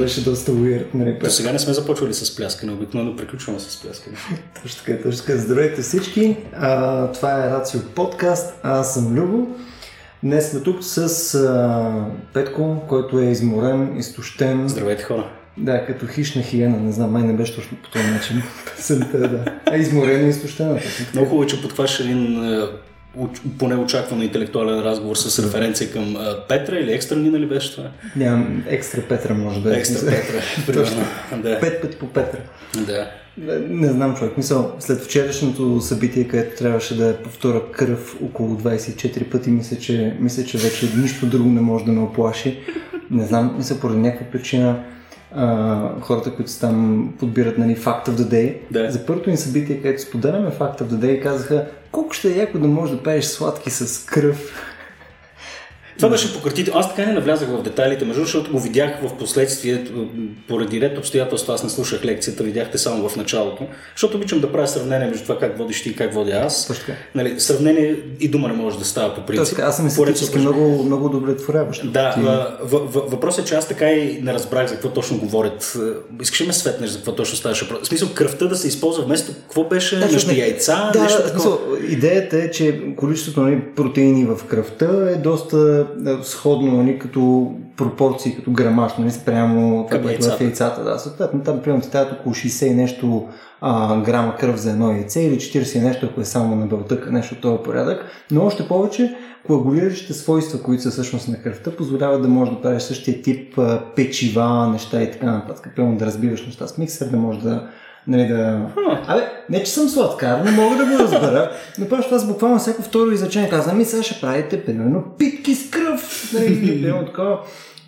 Беше доста weird. Нали? До сега не сме започвали с пляскане, обикновено приключваме с пляскане. Точно така, точно така. Здравейте всички. А, това е Рацио подкаст. Аз съм Любо. Днес сме тук с а, Петко, който е изморен, изтощен. Здравейте хора. Да, като хищна хиена, не знам, май не беше точно по този начин. Песента, да. А изморена и изтощена. Много хубаво, че подхващаш един поне очакван интелектуален разговор с референция към Петра или екстра Нина ли беше това? Нямам, екстра Петра може да е. Екстра Петра, примерно. да. Пет пъти по Петра. Да. Не, не знам, човек. Мисъл, след вчерашното събитие, където трябваше да повторя кръв около 24 пъти, мисля, че, мисля, че вече нищо друго не може да ме оплаши. Не знам, мисля, поради някаква причина а, хората, които там подбират нали, Fact of the Day. Да. За първото ни събитие, където споделяме Fact of the Day, казаха колко ще е яко да можеш да пееш сладки с кръв. Това беше пократително. Аз така не навлязах в детайлите, между защото го видях в последствие, поради ред обстоятелства, аз не слушах лекцията, видяхте само в началото, защото обичам да правя сравнение между това как водиш ти и как водя аз. Нали, сравнение и дума не може да става по принцип. Точно, аз съм естетически много, много удовлетворяващ. Да, ти... въпросът е, че аз така и не разбрах за какво точно говорят. Искаш ли ме светнеш за какво точно ставаше? В смисъл, кръвта да се използва вместо какво беше? Да, нещо яйца? Да, нещо такова. идеята е, че количеството на нали, протеини в кръвта е доста сходно нали, като пропорции, като грамаж, нали, спрямо това, което е в яйцата. Да, съответно, там примерно ти трябва около 60 нещо а, грама кръв за едно яйце или 40 нещо, ако е само на бълтък, нещо от този порядък. Но още повече, коагулиращите свойства, които са всъщност на кръвта, позволяват да можеш да правиш същия тип а, печива, неща и така нататък. Примерно да разбиваш неща с миксер, да можеш да Нали, да... Абе, не че съм сладкар, не мога да го разбера, но просто аз буквално всяко второ изречение казвам, ми сега ще правите, примерно, питки с кръв, нали, примерно такова,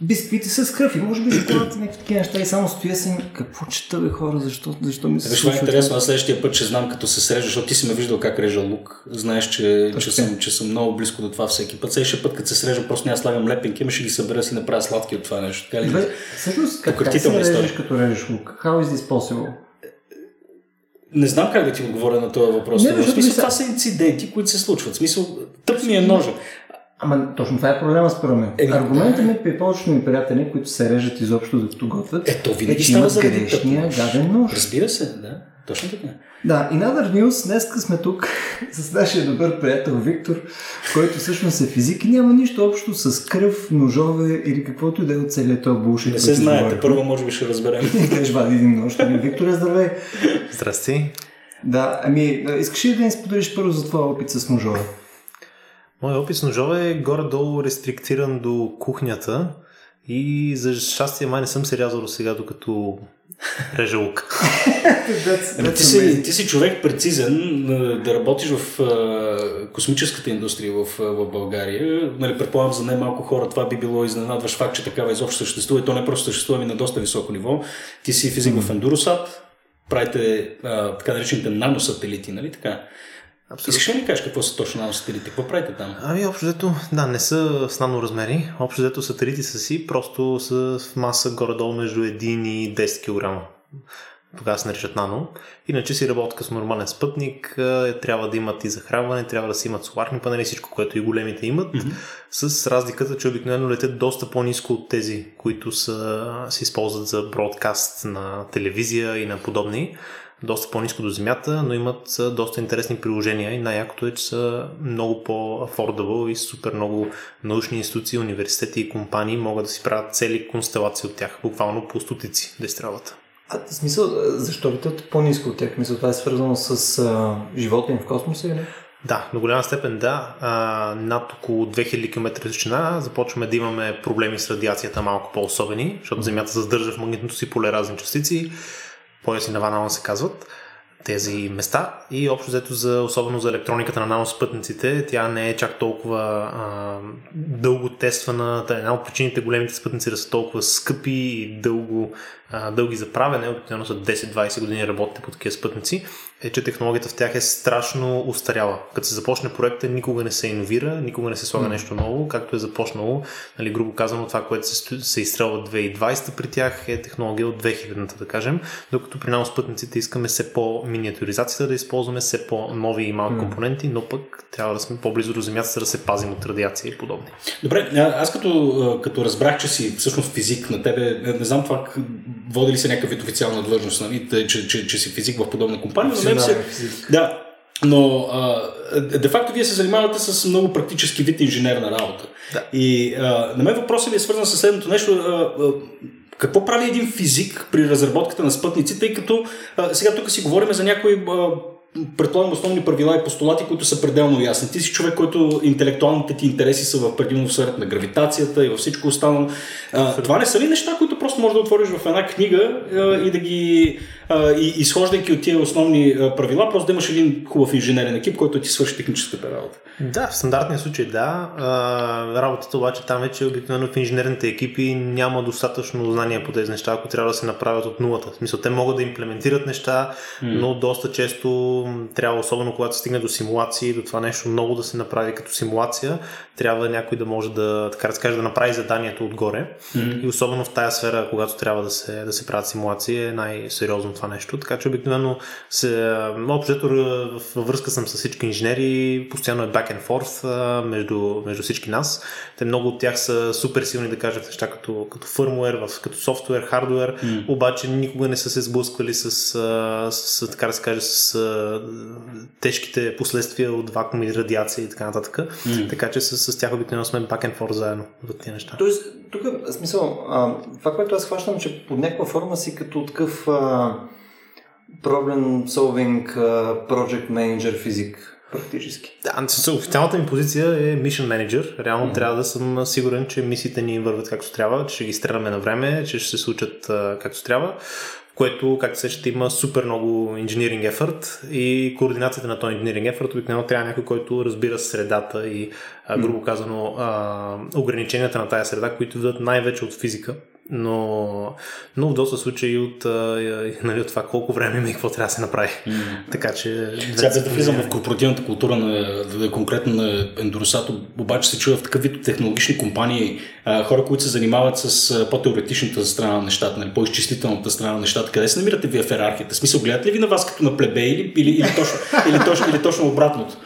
бисквити с кръв. И може би закладате някакви такива неща. И само стоя си, какво чета бе хора, защо, защо ми се това е интересно, аз следващия път ще знам като се срежа, защото ти си ме виждал как режа лук, знаеш, че, че, съм, че съм много близко до това всеки път. Следващия път, като се срежа, просто няма слагам лепенки, ами ще ги събера си направя сладки от това нещо. Така ли? Бе, всъщност, как, как се режеш като режеш лук? How is this possible? Не знам как да ти отговоря на този въпрос. Не, в смисъл, това са инциденти, които се случват. В смисъл, тъп ми е ножа. Ама точно това е проблема според мен. Е, Аргументът ми при повечето ми приятели, които се режат изобщо докато готвят, Ето, винаги е, че имат грешния гаден нож. Разбира се, да. Точно така. Да, и Another News, днес сме тук с нашия добър приятел Виктор, който всъщност е физик и няма нищо общо с кръв, ножове или каквото и да е от целият този булшит. Не се знаете, първо може би ще разберем. Кажеш, вади един нож. Виктор, здравей. Здрасти. Да, ами, искаш ли да ни споделиш първо за твоя опит с ножове? Моят опит с ножове е горе-долу рестриктиран до кухнята и за щастие май не съм се рязал до сега, докато режа лук. Ами ти, си, ти си човек прецизен да работиш в космическата индустрия в, в България. Нали, предполагам за най-малко хора това би било изненадващ факт, че такава изобщо съществува и то не просто съществува, ами на доста високо ниво. Ти си физик mm-hmm. в Ендуросат, правите а, така наречените наносателити, нали така? Абсолютно. Искаш ли ми кажеш какво са точно наносателити? Какво правите там? Ами, общо взето, да, не са с нано размери. Общо взето сателити са си, просто са в маса горе-долу между 1 и 10 кг. Тогава се наричат нано. Иначе си работят с нормален спътник, трябва да имат и захранване, трябва да си имат соларни панели, всичко, което и големите имат, mm-hmm. с разликата, че обикновено летят доста по-низко от тези, които са, се използват за бродкаст на телевизия и на подобни доста по-низко до земята, но имат доста интересни приложения и най-якото е, че са много по-affordable и супер много научни институции, университети и компании могат да си правят цели констелации от тях, буквално по стотици да изстрелват. А в смисъл, защо летят по-низко от тях? Мисля, това е свързано с а, живота им в космоса или? Да, до голяма степен да. А, над около 2000 км височина започваме да имаме проблеми с радиацията малко по-особени, защото Земята задържа в магнитното си поле разни частици пояси на Ванала се казват тези места и общо взето за, особено за електрониката на наноспътниците, тя не е чак толкова а, дълго тествана. Една от причините големите спътници да са толкова скъпи и дълго, а, дълги за правене, обикновено са 10-20 години работите по такива спътници, е, че технологията в тях е страшно устаряла. Като се започне проекта, никога не се иновира, никога не се слага mm. нещо ново, както е започнало, нали, грубо казано, това, което се, се изстрелва 2020 при тях е технология от 2000-та, да кажем, докато при нас пътниците искаме все по-миниатюризацията да използваме, все по-нови и малки mm. компоненти, но пък трябва да сме по-близо до Земята, за да се пазим от радиация и подобни. Добре, аз като, като разбрах, че си всъщност физик на тебе, не знам това води ли се някакъв вид официална длъжност, нали, че, че, че си физик в подобна компания, мен се... Да, но де факто вие се занимавате с много практически вид инженерна работа. Да. И а, на мен въпросът ви е свързан с следното нещо. А, а, какво прави един физик при разработката на спътници, тъй като а, сега тук си говорим за някои а, предполагам основни правила и постулати, които са пределно ясни. Ти си човек, който интелектуалните ти интереси са в предимно в сферата на гравитацията и във всичко останало. А, това не са ли неща, които просто можеш да отвориш в една книга а, и да ги и изхождайки от тия основни правила, просто да имаш един хубав инженерен екип, който ти свърши техническата работа. Да, в стандартния случай да. Работата обаче там вече обикновено в инженерните екипи няма достатъчно знания по тези неща, ако трябва да се направят от нулата. В смисъл, те могат да имплементират неща, mm. но доста често трябва, особено когато се стигне до симулации, до това нещо много да се направи като симулация, трябва някой да може да, така да се каже, да направи заданието отгоре. Mm. И особено в тая сфера, когато трябва да се, да се правят симулации, е най-сериозно това нещо. Така че обикновено се, общо във връзка съм с всички инженери, постоянно е back and forth между, между всички нас. Те много от тях са супер силни да кажат неща като, като firmware, като софтуер, хардуер, mm. обаче никога не са се сблъсквали с, с, с така да се каже, с тежките последствия от вакуум и радиация и така нататък. Mm. Така че с, с тях обикновено сме back and forth заедно в тези неща. Тоест, тук, смисъл, а, това, което аз хващам, че под някаква форма си като такъв а, problem solving project manager физик практически. Да, официалната ми позиция е Mission Manager. Реално mm-hmm. трябва да съм сигурен, че мисиите ни върват както трябва, че ще ги стреляме на време, че ще се случат както трябва което, както се ще има супер много инженеринг ефорт и координацията на този инженеринг ефорт обикновено трябва някой, който разбира средата и, грубо казано, ограниченията на тази среда, които идват най-вече от физика но, но в доста случаи от, нали, от това колко време има и какво трябва да се направи. Mm. Така че... Сега да влизам в корпоративната култура на, конкретно на Ендоросато, обаче се чува в такъв вид технологични компании, хора, които се занимават с по-теоретичната страна на нещата, нали, по-изчислителната страна на нещата. Къде се намирате вие в иерархията? Смисъл, гледате ли ви на вас като на плебе или, или, или, точно, или, точно, или точно обратното?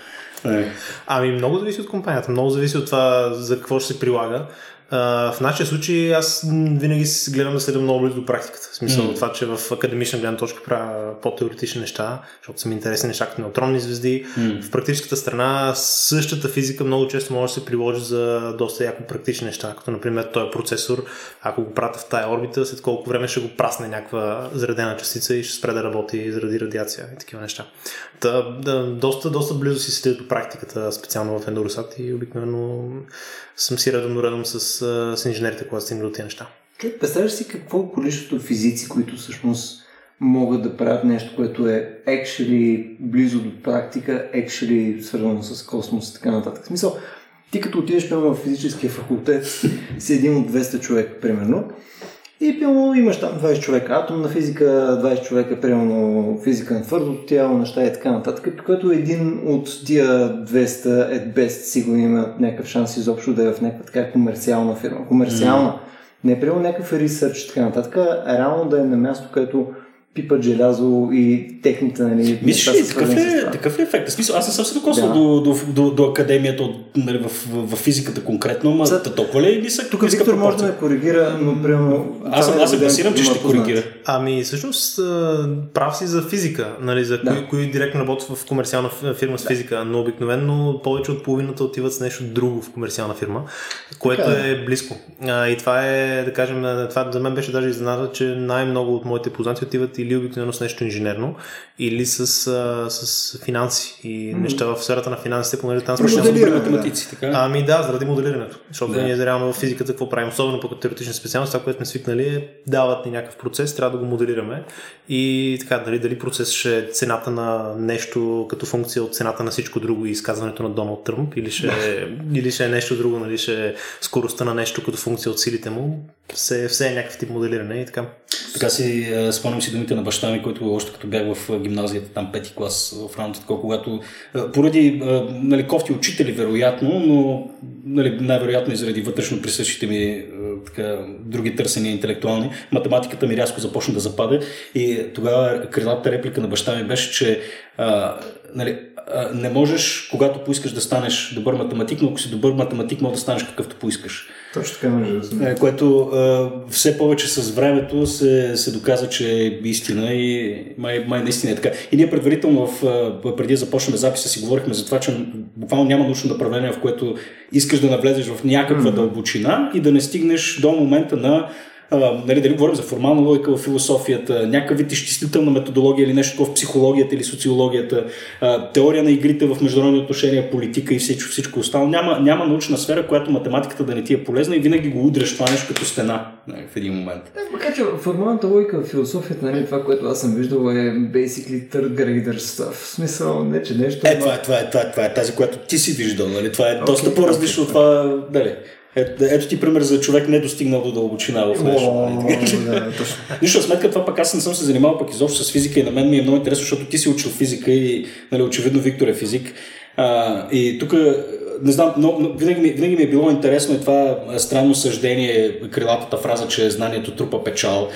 Ами много зависи от компанията, много зависи от това за какво ще се прилага в нашия случай аз винаги гледам да следя много близо до практиката. В смисъл mm. това, че в академична гледна точка правя по-теоретични неща, защото са ми интересни неща като неутронни звезди. Mm. В практическата страна същата физика много често може да се приложи за доста яко практични неща, като например този процесор, ако го пратя в тая орбита, след колко време ще го прасне някаква заредена частица и ще спре да работи заради радиация и такива неща. Та, да, доста, доста близо си седи до практиката, специално в Endurosat и обикновено съм си редом редом с, с инженерите, когато стигна до тези неща. Представяш си какво количеството физици, които всъщност могат да правят нещо, което е actually близо до практика, actually свързано с космос и така нататък. В смисъл, ти като отидеш прямо в физическия факултет, си един от 200 човек, примерно, и примерно имаш там 20 човека атомна физика, 20 човека примерно физика на твърдото тяло, неща и така нататък, което един от тия 200 е best сигурно има някакъв шанс изобщо да е в някаква така комерциална фирма. Комерциална. Mm. Не е примерно някакъв ресърч и така нататък, а реално да е на място, където пипат желязо и техните, нали, Мислиш ли, такъв е, такъв е ефект? В смисъл, аз не съм се докоснал да. до, до, до, до, академията нали, в, в, в, физиката конкретно, ама За... толкова ли е нисък? Тук Виктор може да ме коригира, но примерно... Аз, аз, аз се басирам, че ще коригира. Ами, всъщност, прав си за физика, нали, за да. кои, кои директно работят в комерциална фирма с физика, но обикновено повече от половината отиват с нещо друго в комерциална фирма, което така, е близко. и това е, да кажем, това за мен беше даже изненада, че най-много от моите познати отиват или обикновено с нещо инженерно, или с, а, с финанси и mm-hmm. неща в сферата на финансите, понеже там сме моделиране, математици, така? Ами да, заради моделирането. Защото да. ние реално в физиката какво правим, особено по теоретична специалност, това, което сме свикнали е дават ни някакъв процес, трябва да го моделираме и така, дали, дали процес ще е цената на нещо като функция от цената на всичко друго и изказването на Доналд Тръмп, или ще, или ще е нещо друго, нали, ще е скоростта на нещо като функция от силите му, все, все е някакъв тип моделиране и така. Така си спомням си думите на баща ми, който още като бях в гимназията, там пети клас в рамките такова, когато поради нали, кофти учители, вероятно, но нали, най-вероятно и заради вътрешно присъщите ми така, други търсения интелектуални, математиката ми рязко започна да западе и тогава крилата реплика на баща ми беше, че а, нали, не можеш, когато поискаш да станеш добър математик, но ако си добър математик, може да станеш какъвто поискаш. Точно така може да се. Което все повече с времето се, се доказа, че е истина и май, май наистина е така. И ние предварително, в, преди да започнем записа, си говорихме за това, че буквално няма научно направление, в което искаш да навлезеш в някаква mm-hmm. дълбочина и да не стигнеш до момента на а, нали, дали говорим за формална логика в философията, някакъв вид изчислителна методология или нещо в психологията или социологията, а, теория на игрите в международни отношения, политика и всичко, всичко останало. Няма, няма научна сфера, която математиката да не ти е полезна и винаги го удряш това нещо като стена нали, в един момент. Да, макар че формалната логика в философията, нали, това, което аз съм виждал е basically third grader stuff. В смисъл, не че нещо. Е, това, е, това, е, това, е, това е тази, която ти си виждал. Нали? Това е okay, доста по-различно okay, от това. Дали. Ето, ето ти пример за човек не достигнал до дълбочина в нещо. Нищо сметка това пък аз не съм се занимавал пък изобщо с физика и на мен ми е много интересно, защото ти си учил физика и нали, очевидно Виктор е физик. А, и тук не знам, но, но винаги, ми, винаги ми е било интересно и това странно съждение, крилатата фраза, че знанието трупа печал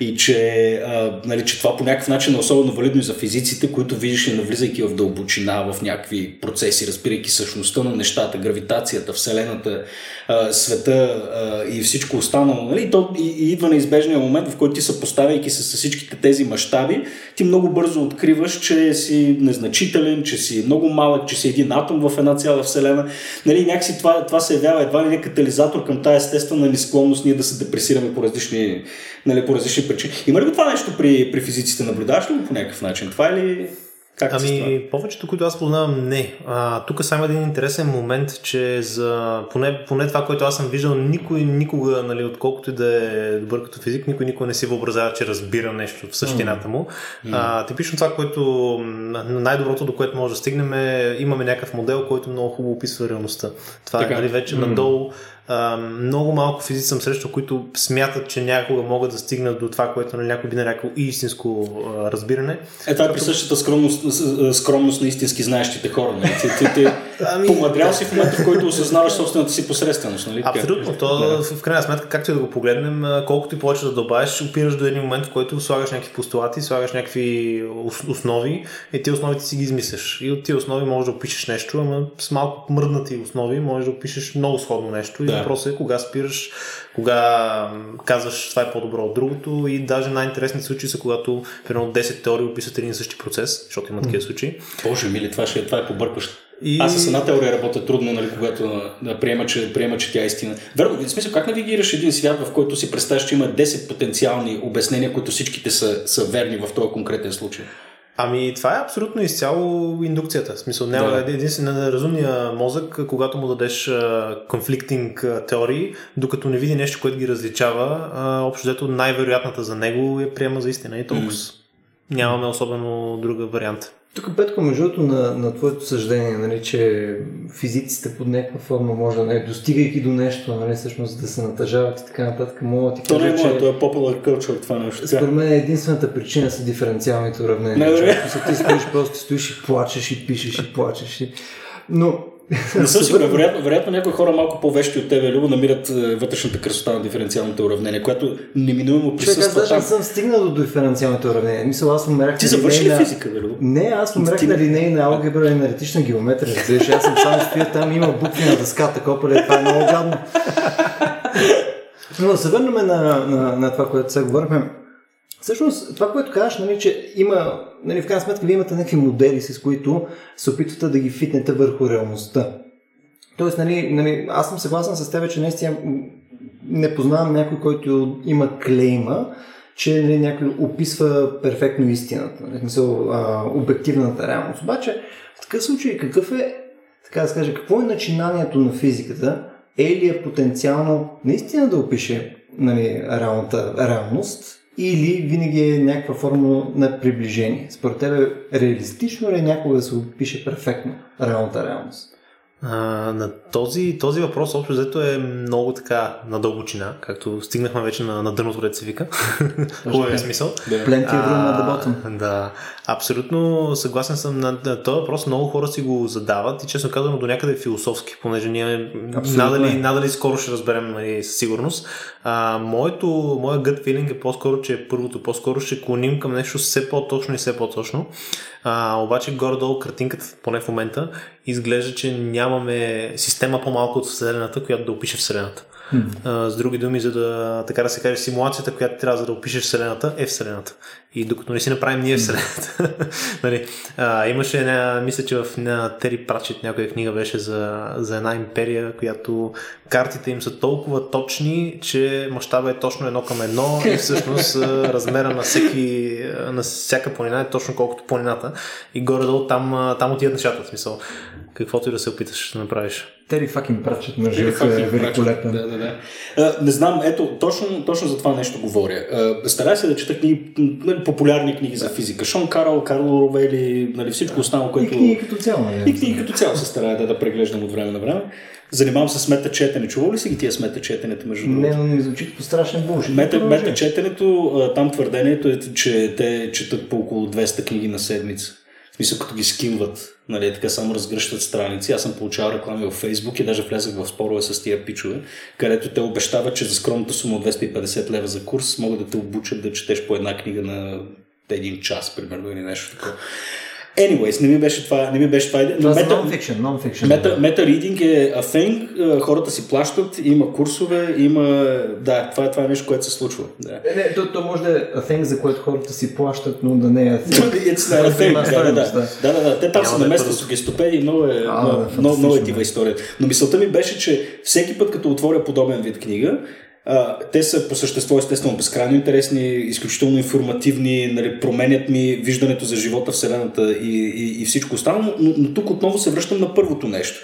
и че, а, нали, че това по някакъв начин е особено валидно и за физиците, които виждаш и навлизайки в дълбочина, в някакви процеси, разбирайки същността на нещата, гравитацията, Вселената, а, света а, и всичко останало. Нали? То, и, и идва неизбежния момент, в който ти съпоставяйки се с всичките тези мащаби, ти много бързо откриваш, че си незначителен, че си много малък, че си един атом в една цяла Вселена нали, някакси това, това се явява едва ли не катализатор към тази естествена несклонност ние да се депресираме по различни, нали, по различни причини. Има ли го това нещо при, при физиците? Наблюдаваш ли го по някакъв начин? Това е ли... Как ами, повечето, които аз познавам, не. А, тук само един интересен момент, че за поне, поне това, което аз съм виждал, никой никога, нали, отколкото и да е добър като физик, никой никога не си въобразява, че разбира нещо в същината му. Mm. А, типично това, което най-доброто, до което може да стигнем е, имаме някакъв модел, който много хубаво описва реалността. Това е нали, вече mm. надолу а, много малко физици съм срещал, които смятат, че някога могат да стигнат до това, което нали, някой би нарекал истинско а, разбиране. Е, това е при същата скромност, скромност на истински знаещите хора. Нали? Ти, ти, ти ами, помадрял си в момента, в който осъзнаваш собствената си посредственост. Нали? Абсолютно. То, да. в крайна сметка, както и да го погледнем, колкото и повече да добавиш, опираш до един момент, в който слагаш някакви постулати, слагаш някакви основи и ти основите си ги измисляш. И от тези основи можеш да опишеш нещо, ама с малко мръднати основи можеш да опишеш много сходно нещо. Да. Въпросът е кога спираш, кога казваш това е по-добро от другото и даже най-интересните случаи са когато примерно 10 теории описват един и същи процес, защото има такива случаи. Боже мили, това, ще, това е побъркващо. И... Аз с една теория работя трудно, нали, когато да приема, че, приема, че тя е истина. Верно, в смисъл, как навигираш един свят, в който си представяш, че има 10 потенциални обяснения, които всичките са, са верни в този конкретен случай? Ами това е абсолютно изцяло индукцията. В смисъл, няма да. единствено разумния мозък, когато му дадеш конфликтинг теории, докато не види нещо, което ги различава, общо взето най-вероятната за него е приема за истина и толкова. Mm. Нямаме особено друга вариант. Тук, Петко, между другото, на, на твоето съждение, нали, че физиците под някаква форма може да не достигайки до нещо, нали, всъщност да се натъжават и така нататък, мога да ти кажа, То не е моето, е popular culture това нещо. Според мен единствената причина са диференциалните уравнения. Не, че, ако ти стоиш, просто стоиш и плачеш и пишеш и плачеш. И... Но не съм сигурен. Вероятно, вероятно някои хора малко по-вещи от тебе, Любо, намират е, вътрешната красота на диференциалните уравнения, която неминуемо присъства Човек, аз даже съм стигнал до диференциалните уравнения. Мисля, аз умерях Ти завърши ли физика, бе, Любо? Не, аз умерях ти... на линейна алгебра и аналитична геометрия. Разбираш, аз съм само стоя там, има букви на дъската, копале, това е много гадно. Но се върнем на, на, на това, което сега говорихме. Всъщност, това, което казваш, нали, че има, нали, в крайна сметка, вие имате някакви модели, с които се опитвате да ги фитнете върху реалността. Тоест, нали, нали, аз съм съгласен с теб, че наистина не познавам някой, който има клейма, че нали, някой описва перфектно истината, нали, смисъл, а, обективната реалност. Обаче, в такъв случай, какъв е, така да скажа, какво е начинанието на физиката? Е ли е потенциално наистина да опише нали, реалната реалност или винаги е някаква форма на приближение? Според тебе реалистично ли е някога да се опише перфектно реалната реалност? А, на този, този въпрос общо взето е много така на дълбочина, както стигнахме вече на, на дъното, да се вика. Хубавия смисъл. Plenty of room at. Да, абсолютно съгласен съм на, на този въпрос. Много хора си го задават и честно казано до някъде е философски, понеже ние надали, надали скоро ще разберем нали, със сигурност. А, моето, моя gut feeling е по-скоро, че първото по-скоро ще клоним към нещо все по-точно и все по-точно. А, обаче горе-долу картинката, поне в момента, изглежда, че нямаме система по-малко от Вселената, която да опише Вселената. Mm-hmm. с други думи, за да, така да се каже, симулацията, която трябва за да опишеш Вселената, е Вселената. И докато не си направим ние Вселената. нали, а, имаше една, мисля, че в на Тери Прачет някоя книга беше за, за една империя, която картите им са толкова точни, че мащаба е точно едно към едно и всъщност размера на, всеки, на всяка планина е точно колкото планината. И горе-долу там, там отиват нещата. В смисъл, каквото и да се опиташ да направиш. Тери факин прачет на жив е великолепен. Да, да, да. А, не знам, ето, точно, точно за това нещо говоря. Старая се да чета книги, нали, популярни книги за физика. Шон Карл, Карло Ровели, нали, всичко останало, което... И книги като цяло. Не, и книги като цяло се старая да, да преглеждам от време на време. Занимавам се с метачетене. Чувал ли си ги тия с метачетенето, между другото? Не, но ми звучи по страшен буш. Мета, метачетенето, там твърдението е, че те четат по около 200 книги на седмица. В като ги скинват, нали, така само разгръщат страници. Аз съм получавал реклами в Фейсбук и даже влезах в спорове с тия пичове, където те обещават, че за скромната сума от 250 лева за курс могат да те обучат да четеш по една книга на един час, примерно, или нещо такова. Anyways, не ми беше това. Не ми беше това. това е мета, non-fiction, non-fiction. Мета, мета reading е a thing, хората си плащат, има курсове, има... Да, това е, това е нещо, което се случва. Да. Не, не, то, то може да е a thing, за което хората си плащат, но да не е a thing. It's not a thing. Да, да, да. да, да, да. Те там са на место с гестопеди, много е, много, много е дива история. Но мисълта ми беше, че всеки път, като отворя подобен вид книга, те са по същество естествено безкрайно интересни, изключително информативни, нали, променят ми виждането за живота, Вселената и, и, и всичко останало, но, но тук отново се връщам на първото нещо.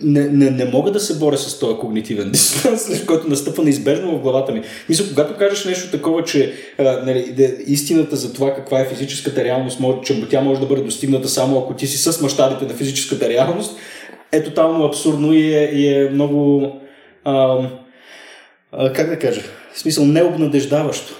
Не, не, не мога да се боря с този когнитивен дисонанс, който настъпва неизбежно в главата ми. Мисля, когато кажеш нещо такова, че а, нали, истината за това каква е физическата реалност, че тя може да бъде достигната само ако ти си с мащабите на физическата реалност, е тотално абсурдно и е, и е много... Как да кажа, в смисъл необнадеждаващо.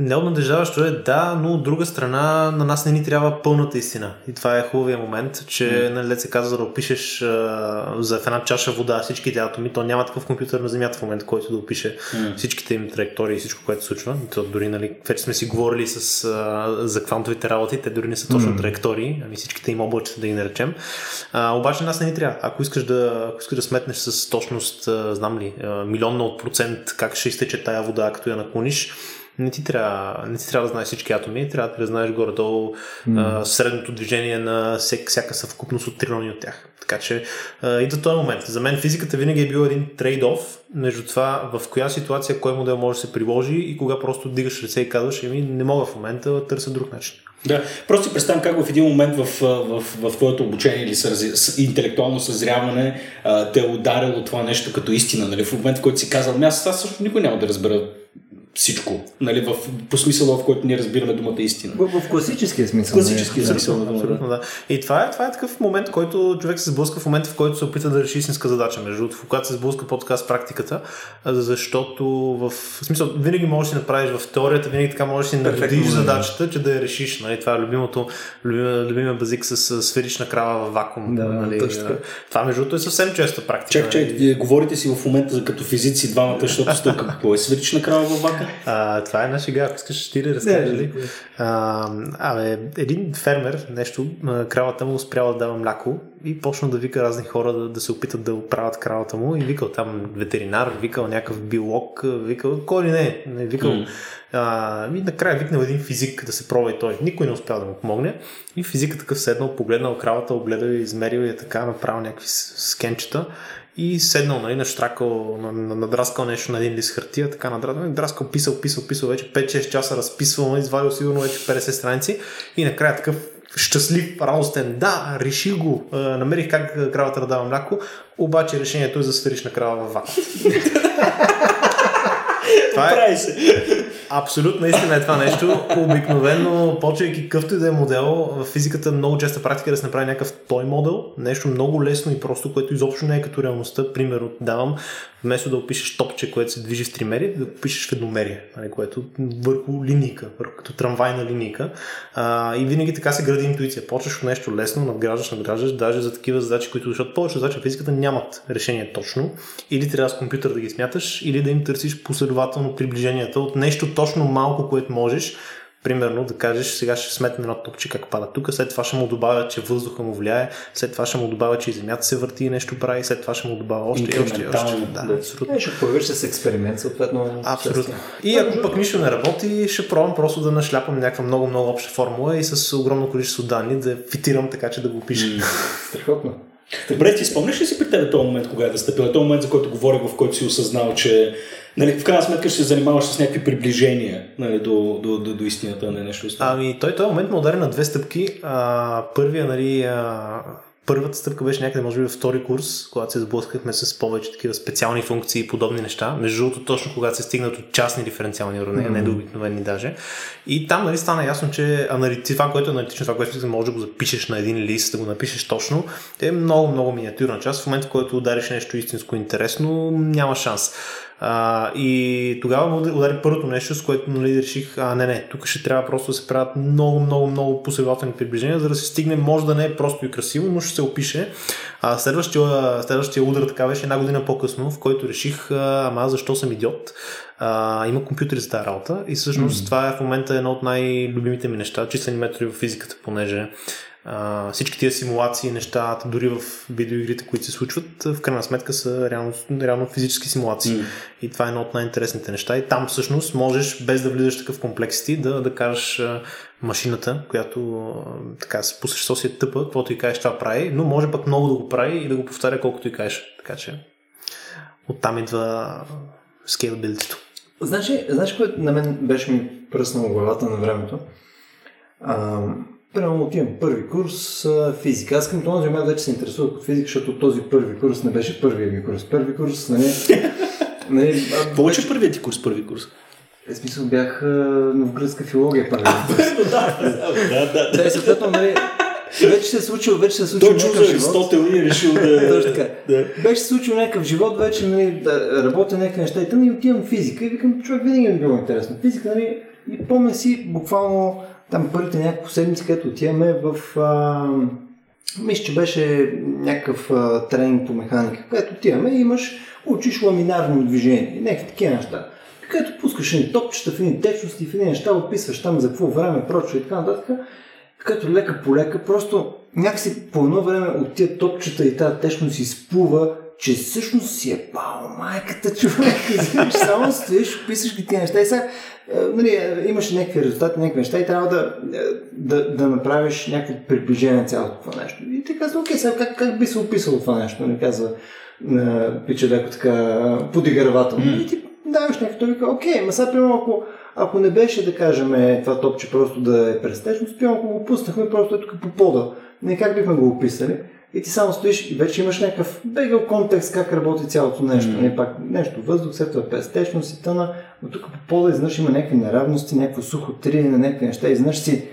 Необнадеждаващо е, да, но от друга страна на нас не ни трябва пълната истина. И това е хубавия момент, че mm. нали, се казва да опишеш а, за в една чаша вода всичките атоми, то няма такъв компютър на Земята в момента, който да опише mm. всичките им траектории и всичко, което се случва. То дори, нали, вече сме си говорили с, а, за квантовите работи, те дори не са точно mm. траектории, ами всичките им облачета да ги наречем. А, обаче нас не ни трябва. Ако искаш да, ако искаш да сметнеш с точност, а, знам ли, а, милионна от процент как ще изтече тая вода, като я наклониш, не ти трябва, не ти трябва да знаеш всички атоми, трябва да знаеш горе-долу mm. а, средното движение на всек, всяка съвкупност от трилиони от тях. Така че а, и до този момент. За мен физиката винаги е бил един трейд-оф между това в коя ситуация кой модел може да се приложи и кога просто дигаш ръце и казваш, еми не мога в момента, търся друг начин. Да, просто си представям как в един момент в, в, в, в твоето обучение или с интелектуално съзряване те е ударило това нещо като истина. Нали? В момент, в който си казал, ами аз, аз също никой няма да разбера всичко, нали, в, по смисъла, в който ние разбираме думата истина. В, в класическия смисъл. Класическия не, смисъл на Абсолютно, да. И това е, това е такъв момент, който човек се сблъска в момента, в който се опита да реши истинска задача. Между другото, когато се сблъска по-така с практиката, защото в, в смисъл, винаги можеш да направиш в теорията, винаги така можеш да си наградиш задачата, че да я решиш. Нали? Това е любимото, любимия, любимия базик с, сферична крава в вакуум. Да, нали? точно. Това, между другото, е съвсем честа практика. Чак, чак, вие говорите си в момента за като физици двамата, защото сте какво е сферична крава в вакуум? А, това е една шега, ако искаш ти да разкажеш ли? А, абе, един фермер, нещо, кравата му спряла да дава мляко и почна да вика разни хора да, да се опитат да оправят кравата му и викал там ветеринар, викал някакъв биолог, викал кой ли не, не викал mm. а, и накрая викнал един физик да се пробва и той. Никой не успял да му помогне и физика такъв седнал, погледнал кравата, огледал и измерил и така, направил някакви скенчета и седнал, нали, наштракал, надраскал нещо на един лист хартия, така надраскал, надраскал, писал, писал, писал, вече 5-6 часа разписвал, извадил сигурно вече 50 страници и накрая такъв щастлив, радостен, да, реших го, намерих как кравата да дава мляко, обаче решението е за сферична крава във вакуум. Това е- Прави се. Абсолютно истина е това нещо. Обикновено, почвайки къвто и да е модел, в физиката много честа практика е да се направи някакъв той модел, нещо много лесно и просто, което изобщо не е като реалността. Пример давам, вместо да опишеш топче, което се движи в тримери, да опишеш в едномерие, нали, което върху линейка, върху като трамвайна линейка. А, и винаги така се гради интуиция. Почваш от нещо лесно, надграждаш, надграждаш, даже за такива задачи, които, защото повече задачи в физиката нямат решение точно. Или трябва с компютър да ги смяташ, или да им търсиш последователно приближенията от нещо точно малко, което можеш, Примерно да кажеш, сега ще сметнем едно топче как пада тук, след това ще му добавя, че въздуха му влияе, след това ще му добавя, че и земята се върти и нещо прави, след това ще му добавя още и още и още. Да, да, абсолютно. Е, ще провериш с експеримент, съответно. Абсолютно. И ако пък нищо не работи, ще пробвам просто да нашляпам някаква много, много обща формула и с огромно количество данни да фитирам така, че да го пиша. Страхотно. Добре, ти спомняш ли си при тебе този момент, кога е настъпил? Този момент, за който говорих, в който си осъзнал, че нали, в крайна сметка ще се занимаваш с някакви приближения нали, до, до, до, до истината, не нещо. Ами, той този момент ме удари на две стъпки. А, първия, нали, а, Първата стъпка беше някъде, може би, във втори курс, когато се сблъскахме с повече такива специални функции и подобни неща. Между другото, точно когато се стигнат от частни диференциални уравнения, mm-hmm. не до обикновени даже. И там нали, стана ясно, че това, което е аналитично, това, което може да го запишеш на един лист, да го напишеш точно, е много, много миниатюрна част. В момента, в който удариш нещо истинско интересно, няма шанс. А, и тогава му удари първото нещо, с което нали, реших, а не, не, тук ще трябва просто да се правят много, много, много последователни приближения, за да се стигне, може да не е просто и красиво, но ще се опише. А следващия, следващия удар така беше една година по-късно, в който реших, ама защо съм идиот? А, има компютри за тази работа и всъщност mm-hmm. това е в момента едно от най-любимите ми неща, числени метри в физиката, понеже а, всички тия симулации, неща, дори в видеоигрите, които се случват, в крайна сметка са реално, реално физически симулации. Mm. И това е едно от най-интересните неща. И там всъщност можеш, без да влизаш такъв комплексити, да, да кажеш машината, която така се по същество си е тъпа, каквото и кажеш това прави, но може пък много да го прави и да го повтаря колкото и кажеш. Така че оттам идва scalability. Знаеш, знаеш, което на мен беше ми пръснало главата на времето? А, Примерно отивам първи курс физика. Аз към този момент вече се интересувах от физика, защото този първи курс не беше първият ми курс. Първи курс, нали... нали Повече първият ти курс, първи курс. Е, смисъл бях новогръцка филология първи курс. да, да, да. Да, съответно, нали, вече се е случил, вече се е случил Точно някакъв живот. Аристотел и е решил да... Точно така. Да. Беше се случил някакъв живот, вече нали, да работя някакви неща и тъм и отивам в физика и викам, човек винаги ми е било интересно. Физика, нали, и помня си буквално там първите няколко седмици, където отиваме в... А, мисля, че беше някакъв а, тренинг по механика, където отиваме и имаш, учиш ламинарно движение, някакви такива неща. Където пускаш ни топчета в едни течности, в едни неща, описваш там за какво време, прочо и така нататък. Като лека по лека, просто някакси по едно време от тия топчета и тази течност изплува че всъщност си е пал майката човек. само стоиш, описваш ги тези неща и сега е, нали, е, имаш някакви резултати, някакви неща и трябва да, е, да, да направиш някакво приближение на цялото това нещо. И ти казва, окей, сега как, как би се описало това нещо? Не нали, казва на пича леко така подигравателно. Mm. И ти даваш някакво, вика, окей, ма сега примерно ако, ако не беше да кажем това топче просто да е престежно, спимо ако го пуснахме просто е тук по пода. Не как бихме го описали и ти само стоиш и вече имаш някакъв бегал контекст как работи цялото нещо. Mm-hmm. Не пак нещо въздух, след това пестечност и тъна, но тук по пода изнъж има някакви неравности, някакво сухо триене на някакви неща, изнъж си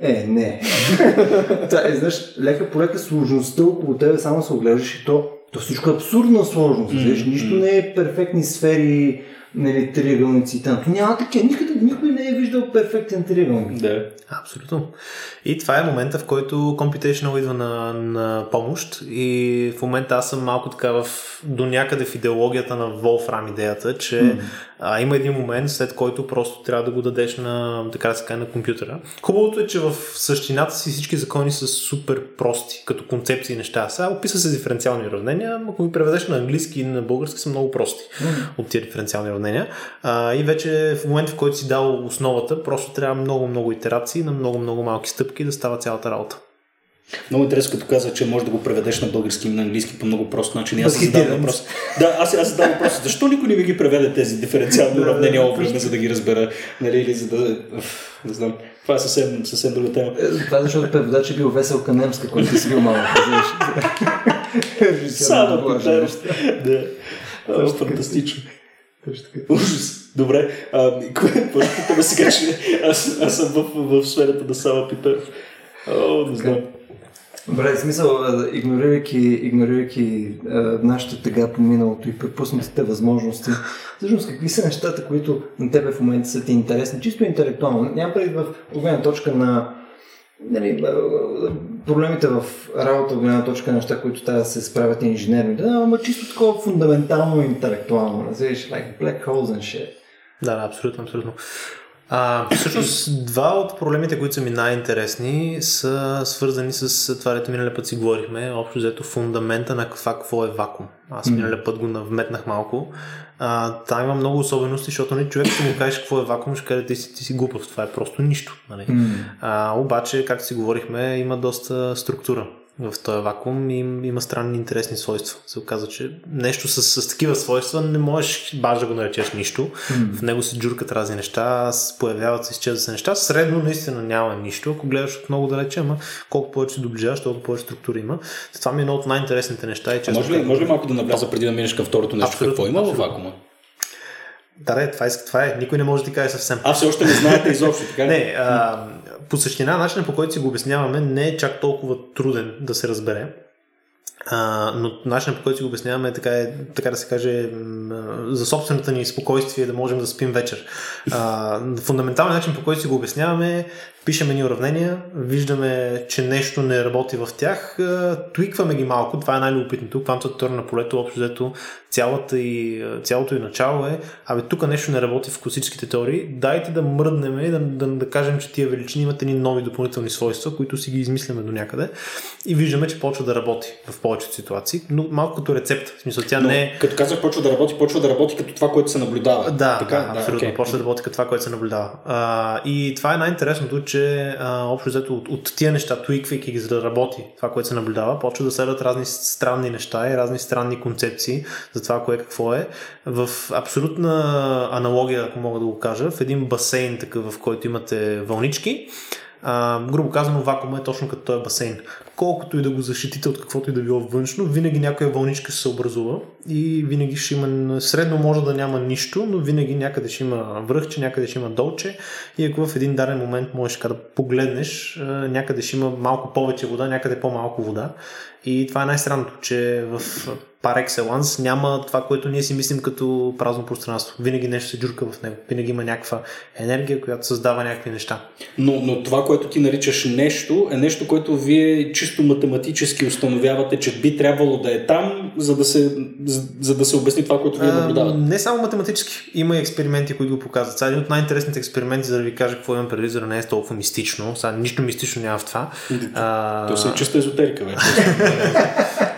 е, не. Това изнъж лека по лека сложността около тебе само се оглеждаш и то, то всичко е абсурдна сложност. Mm-hmm. Нищо не е перфектни сфери, нали, триъгълници и т.н. Няма такива. Никъде, никой не е виждал перфектен триъгълник. Да. Абсолютно. И това е момента, в който Computational идва на, на помощ и в момента аз съм малко така в, до някъде в идеологията на Wolfram идеята, че mm. а, има един момент, след който просто трябва да го дадеш на, така да се каже, на компютъра. Хубавото е, че в същината си всички закони са супер прости, като концепции и неща. Сега описва се диференциални уравнения, ако ги преведеш на английски и на български са много прости mm. от тия диференциални уравнения. А, и вече в момента, в който си дал основата, просто трябва много, много итерации на много, много малки стъпки да става цялата работа. Много интересно, като каза, че можеш да го преведеш на български и на английски по много прост начин. Аз задавам въпрос. Да, аз, аз задавам въпрос. Защо никой не ми ги преведе тези диференциални уравнения образно, за да ги разбера? Нали, или за да... Не знам. Това е съвсем, съвсем друга тема. Е, това е защото преводач е бил Веселка Немска, който си бил малък. Само да. Да. Това е фантастично. Ужас. Добре. А, питаме сега, че аз, аз съм в, в, сферата на Сава Питъров. О, не знам. Добре, в смисъл, игнорирайки, игнорирайки а, нашата тега по миналото и препуснатите възможности, всъщност какви са нещата, които на тебе в момента са ти интересни, чисто интелектуално. Няма преди в гледна точка на нали, проблемите в работа от гледна точка неща, които трябва да се справят инженерни, да, ама чисто такова фундаментално интелектуално, разбираш, like black holes and shit. Да, да, абсолютно, абсолютно. А, всъщност, два от проблемите, които са ми най-интересни, са свързани с това, което миналия път си говорихме, общо взето фундамента на това какво е вакуум. Аз миналия път го навметнах малко. А, там има много особености, защото не, нали, човек ще му кажеш какво е вакуум, ще каже ти си, ти си глупав, това е просто нищо. Нали? Mm. А, обаче, както си говорихме, има доста структура в този вакуум и има странни интересни свойства. Се оказа, че нещо с, с такива свойства не можеш баш да го наречеш нищо. Mm. В него се джуркат разни неща, появяват се, изчезват се неща. Средно наистина няма нищо, ако гледаш от много далече, ама колко повече се доближаваш, толкова повече структура има. Това ми е едно от най-интересните неща. И, може, ли, може ли малко да навляза преди да минеш към второто нещо? Абсолютно, какво има в вакуума? Да, да, това, е, това е. Никой не може да ти каже съвсем. А все още не знаете изобщо, така Не, а, по същина, начинът по който си го обясняваме не е чак толкова труден да се разбере. А, но начинът по който си го обясняваме е така, е, така да се каже за собствената ни спокойствие да можем да спим вечер. А, фундаменталният начин по който си го обясняваме пишеме ни уравнения, виждаме, че нещо не работи в тях, твикваме ги малко, това е най-любопитното, квантовата теория на полето, общо взето цялата и, цялото и начало е, абе тук нещо не работи в класическите теории, дайте да мръднем и да, да, да кажем, че тия величини имат едни нови допълнителни свойства, които си ги измисляме до някъде. И виждаме, че почва да работи в повечето ситуации, но малко като рецепт, в смисъл тя но, не е... Като казах почва да работи, почва да работи като това, което се наблюдава. Да, така, да, абсолютно, okay. почва да работи като това, което се наблюдава. А, и това е най-интересното, че че а, общо взето от, от тия неща, туиквайки ги за да работи това, което се наблюдава, почва да следват разни странни неща и разни странни концепции за това кое какво е. В абсолютна аналогия, ако мога да го кажа, в един басейн такъв, в който имате вълнички, а, грубо казано, вакуум е точно като този басейн. Колкото и да го защитите от каквото и да било външно, винаги някоя вълничка се образува и винаги ще има, средно може да няма нищо, но винаги някъде ще има връхче, някъде ще има долче и ако в един даден момент можеш да погледнеш, някъде ще има малко повече вода, някъде по-малко вода и това е най-странното, че в par excellence няма това, което ние си мислим като празно пространство. Винаги нещо се джурка в него. Винаги има някаква енергия, която създава някакви неща. Но, но това, което ти наричаш нещо, е нещо, което вие чисто математически установявате, че би трябвало да е там, за да се, за, за да се обясни това, което вие наблюдавате. Не само математически. Има и експерименти, които го показват. Сега един от най-интересните експерименти, за да ви кажа какво имам преди, за да не е толкова мистично. Сега нищо мистично няма в това. То се е чиста езотерика вече.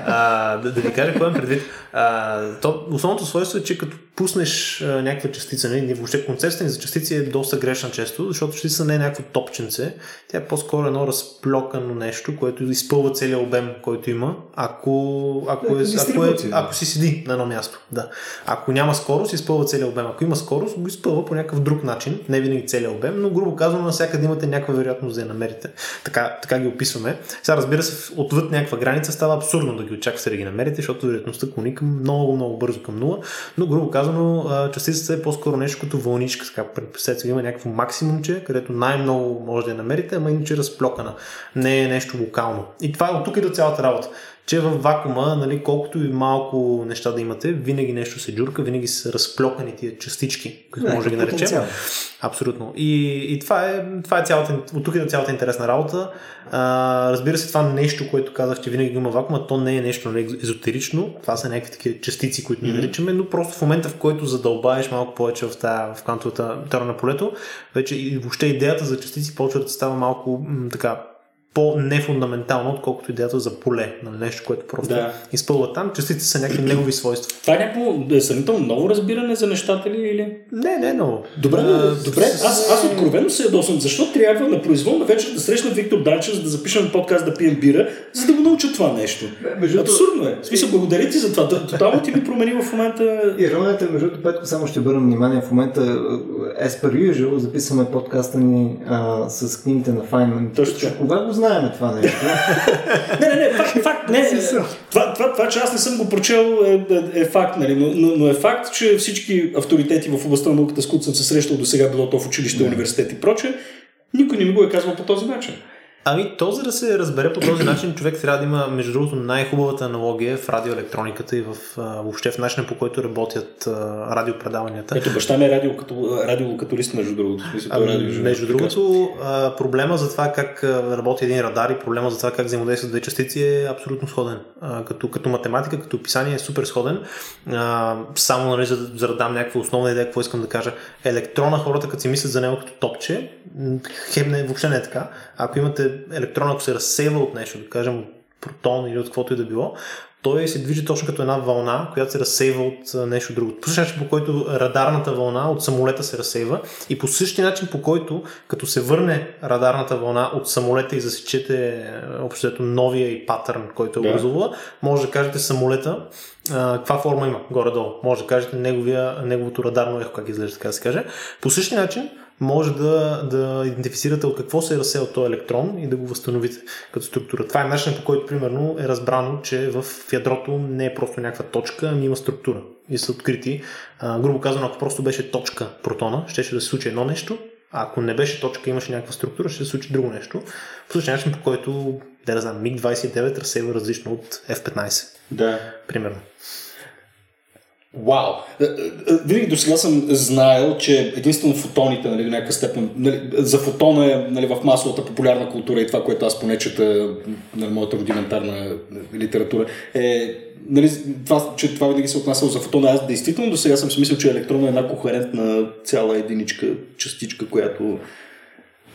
а, да, да ви кажа какво имам предвид. А, то, основното свойство е, че като пуснеш а, някаква частица, не, нали, въобще концепцията ни за частици е доста грешна често, защото частица не е някакво топченце, тя е по-скоро едно разплокано нещо, което изпълва целият обем, който има, ако, ако, е, ако, е, ако си седи на едно място. Да. Ако няма скорост, изпълва целият обем. Ако има скорост, го изпълва по някакъв друг начин, не винаги целият обем, но грубо казано, навсякъде имате някаква вероятност да я намерите. Така, така ги описваме. Сега разбира се, отвъд някаква граница става абсурдно да ги очаквате да ги намерите, защото вероятността клони към много, много бързо към нула, но грубо казано частицата е по-скоро нещо като вълничка. Така, представете има някакво максимумче, където най-много може да я намерите, ама иначе разплокана. Не е нещо локално. И това е от тук и до цялата работа че в вакуума, нали, колкото и малко неща да имате, винаги нещо се джурка, винаги са разплокани тия частички, които може да ги наречем. Потенциал. Абсолютно. И, и това е, това е цялата, от тук е цялата интересна работа. А, разбира се, това нещо, което казах, че винаги има вакуума, то не е нещо нали, езотерично. Това са някакви такива частици, които ние mm-hmm. наричаме, но просто в момента, в който задълбаеш малко повече в, тази, в квантовата теория на полето, вече и въобще идеята за частици почва да става малко м- така по-нефундаментално, отколкото идеята за поле, на нещо, което просто да. изпълва там. Частиците са някакви негови свойства. Това е някакво е сравнително ново разбиране за нещата ли? Или? Не, не, но. Добре, а, добре. Аз, аз откровено се ядосвам. Защо трябва на произволна вечер да срещна Виктор Данчев, за да запишем подкаст да пием бира, за да го науча това нещо? Между Абсурдно е. В смисъл, благодаря ти за това. Тотално ти ми промени в момента. Иронията, между другото, Петко, само ще обърна внимание. В момента, as per usual, записваме подкаста ни а, с книгите на Файнман. Точно. Кога го знаем това нещо. не, не, не, факт, факт не, това, това, това, че аз не съм го прочел е, е, е факт, нали, но, но, но, е факт, че всички авторитети в областта на науката, с които съм се срещал до сега, било то в училище, университет и прочее, никой не ми го е казвал по този начин. Ами, то за да се разбере по този начин, човек трябва да има, между другото, най-хубавата аналогия в радиоелектрониката и в, а, въобще в начина по който работят а, радиопредаванията. Ето, баща ми е радио, като, радиолокаторист, между другото. Смисъл, ами, радио, между другото, а, проблема за това как работи един радар и проблема за това как взаимодействат две частици е абсолютно сходен. А, като, като математика, като описание е супер сходен. А, само нали, за, за да дам някаква основна идея, какво искам да кажа. Електрона, хората, като си мислят за него като топче, хем не, въобще не е така. Ако имате електрон, ако се разсейва от нещо, да кажем от протон или от каквото и да било, той се движи точно като една вълна, която се разсейва от нещо друго. По същия начин, по който радарната вълна от самолета се разсейва и по същия начин, по който, като се върне радарната вълна от самолета и засечете общото новия и патърн, който е образува, може да кажете самолета а, каква форма има горе-долу. Може да кажете неговия, неговото радарно ехо, как изглежда, така да се каже. По същия начин, може да, да идентифицирате от какво се е разсел този електрон и да го възстановите като структура. Това е начинът по който примерно е разбрано, че в ядрото не е просто някаква точка, ами има структура и са открити. А, грубо казано, ако просто беше точка протона, ще, ще да се случи едно нещо, а ако не беше точка, имаше някаква структура, ще се случи друго нещо. По същия начин, по който, да не знам, MiG-29 разсейва различно от F-15. Да. Примерно. Вау! Е, е, е, винаги до сега съм знаел, че единствено фотоните, нали, до някакъв степен, нали, за фотона е нали, в масовата популярна култура и това, което аз поне чета, нали, моята рудиментарна литература, е нали, това, че това винаги се отнася за фотона. Аз действително до сега съм смисъл, че електрона е една кохерентна цяла единичка, частичка, която...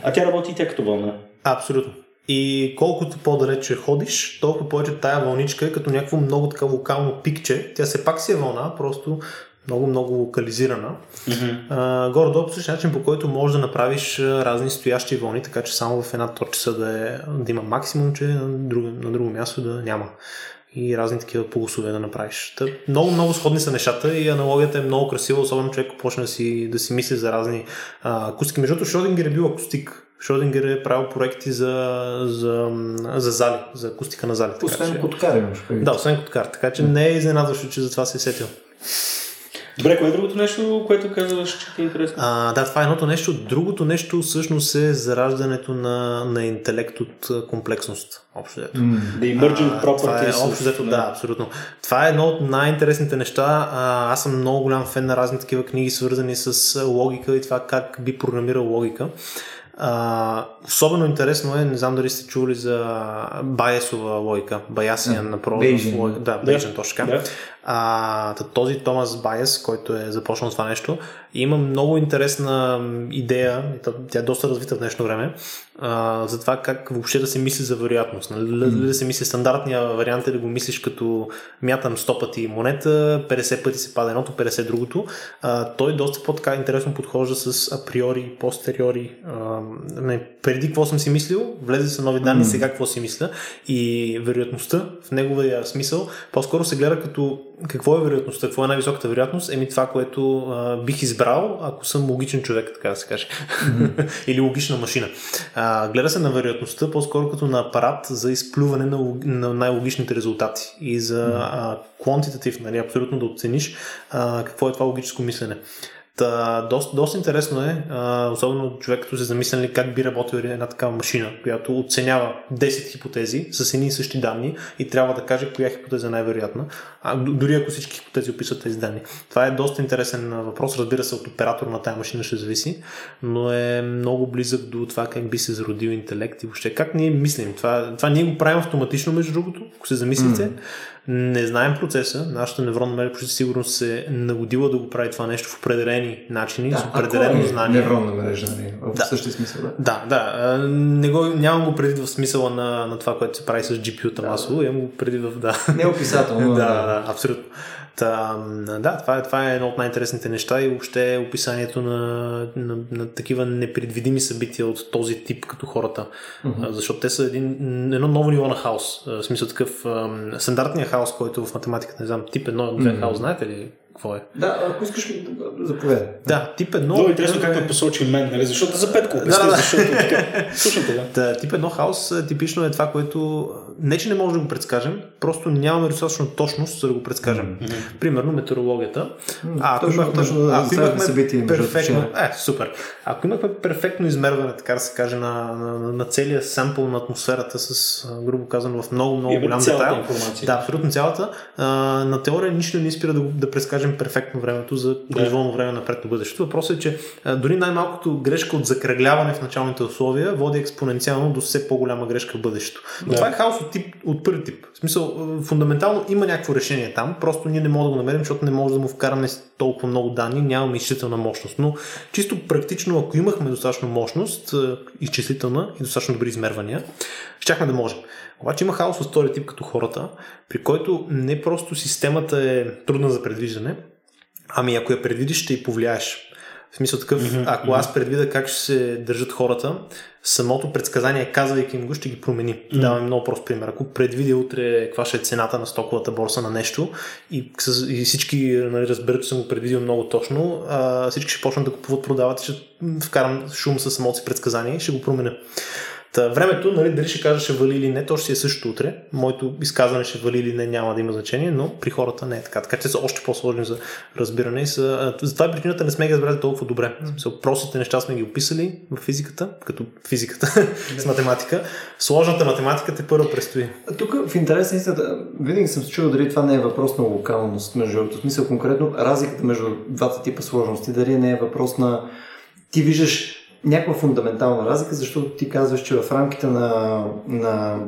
А тя работи и тя като вълна. Абсолютно. И колкото по-далече ходиш, толкова повече тая вълничка е като някакво много така локално пикче. Тя се пак си е вълна, просто много-много локализирана. Mm-hmm. горе-долу по същия начин, по който можеш да направиш разни стоящи вълни, така че само в една точка да, е, да има максимум, че на друго, на друго място да няма и разни такива полусове да направиш. Та, много, много сходни са нещата и аналогията е много красива, особено човек почне да си, да си мисли за разни а, акустики. Между другото, Шродингер е бил акустик Шродингер е правил проекти за, за, за зали, за акустика на зали. Освен че... Коткар имаш Да, освен Коткар, така че не е изненадващо, че за това се е сетил. Добре, кое е другото нещо, което казваш, че ти е интересно? А, да, това е едното нещо. Другото нещо всъщност е зараждането на, на интелект от комплексност. Общо взето. Mm. The emergent properties. Това е, общо взето, да, абсолютно. Това е едно от най-интересните неща. А, аз съм много голям фен на разни такива книги, свързани с логика и това как би програмирал логика. А, особено интересно е, не знам дали сте чули за Байесова логика, Байасиан на Bayesian. логика. Да, Bayesian, точно така. А, този Томас Байес, който е започнал това нещо, има много интересна идея, тя е доста развита в днешно време, а, за това как въобще да се мисли за вероятност. Нали? Mm. Да се мисли стандартния вариант е да го мислиш като мятам 100 пъти монета, 50 пъти се пада едното, 50 другото. А, той доста по-така интересно подхожда с априори, постериори. А, не, преди какво съм си мислил, влезе са нови данни, mm. сега какво си мисля. И вероятността в неговия смисъл по-скоро се гледа като какво е вероятността, какво е най-високата вероятност? Еми това, което а, бих избрал, ако съм логичен човек, така да се каже. Mm-hmm. Или логична машина. А, гледа се на вероятността по-скоро като на апарат за изплюване на, на най-логичните резултати и за mm-hmm. нали, абсолютно да оцениш а, какво е това логическо мислене. Та, доста, доста интересно е, а, особено човек като се замисля как би работил една такава машина, която оценява 10 хипотези с едни и същи данни и трябва да каже коя хипотеза е най-вероятна, а, дори ако всички хипотези описват тези данни. Това е доста интересен въпрос, разбира се от оператор на тази машина ще зависи, но е много близък до това как би се зародил интелект и въобще как ние мислим. Това, това ние го правим автоматично, между другото, ако се замислите. Mm. Не знаем процеса, нашата невронна мрежа почти сигурно се е нагодила да го прави това нещо в определени начини, да, с определено е знание. Невронна мрежа, нали? В да. същия смисъл, да. Да, да. Не го, нямам го преди в смисъла на, на това, което се прави с GPU-та да, масово, имам го преди в... Да. Не описателно. да, да, абсолютно. Та, да, това е, това е едно от най-интересните неща и въобще описанието на, на, на такива непредвидими събития от този тип като хората. Mm-hmm. Защото те са един, едно ново ниво на хаос. В смисъл такъв стандартния хаос, който в математиката, не знам, тип едно, две mm-hmm. хаос, знаете ли? какво е. Да, ако искаш, заповядай. Да, тип едно... Много интересно как ме посочи мен, нали? Защото за Петко обясни, да, да. защото така. Слушайте, да. да. Тип едно хаос типично е това, което не, че не можем да го предскажем, просто нямаме достатъчно точност, за да го предскажем. Mm-hmm. Примерно метеорологията. А, ако имахме, точно, ако имахме събитие, перфектно, е, супер. Ако имахме перфектно измерване, така да се каже, на, на, на, на целия сампл на атмосферата с, грубо казано, в много, много голям детайл. Да, абсолютно цялата. А, на теория нищо не спира да, да предскажем перфектно времето за произволно време напред на бъдещето. Въпросът е, че а, дори най-малкото грешка от закръгляване в началните условия води експоненциално до все по-голяма грешка в бъдещето. Но да. това е хаос тип, от първи тип. В смисъл, фундаментално има някакво решение там, просто ние не можем да го намерим, защото не може да му вкараме толкова много данни, нямаме изчислителна мощност. Но чисто практично, ако имахме достатъчно мощност, изчислителна и достатъчно добри измервания, щяхме да можем. Обаче има хаос от втори тип като хората, при който не просто системата е трудна за предвиждане, ами ако я предвидиш, ще и повлияеш. В смисъл такъв, mm-hmm, ако аз предвида как ще се държат хората, самото предсказание, казвайки им го, ще ги промени. Mm-hmm. Давам много прост пример. Ако предвидя утре каква ще е цената на стоковата борса на нещо и, и всички нали, разберат, че съм го предвидил много точно, а, всички ще почнат да купуват, продават и ще вкарам шум със самото си предсказание и ще го променя. Та, времето, нали, дали ще кажа ще вали или не, то ще си е също утре. Моето изказване ще вали или не, няма да има значение, но при хората не е така. Така че са още по-сложни за разбиране и са... Затова причината не сме ги разбрали толкова добре. Mm. Простите неща сме ги описали в физиката, като физиката с математика. Сложната математика те първо предстои. Тук в интерес на истината, винаги съм се чувал дали това не е въпрос на локалност, между другото. смисъл конкретно разликата между двата типа сложности, дали не е въпрос на ти виждаш някаква фундаментална разлика, защото ти казваш, че в рамките на, на,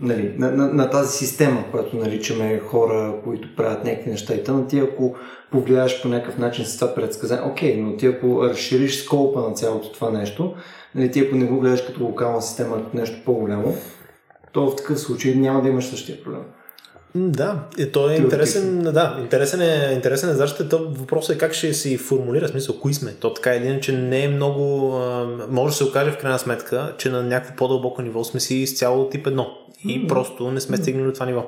нали, на, на, на тази система, която наричаме хора, които правят някакви неща и тъна, ти ако повлияеш по някакъв начин с това предсказание, окей, но ти ако разшириш сколпа на цялото това нещо, нали, ти ако не го гледаш като локална система, като нещо по-голямо, то в такъв случай няма да имаш същия проблем. Да, и то е интересен, да, интересен е, интересен е защото то въпросът е как ще си формулира смисъл, кои сме. То така е един, че не е много, може да се окаже в крайна сметка, че на някакво по-дълбоко ниво сме си изцяло тип едно. И mm-hmm. просто не сме стигнали до това ниво.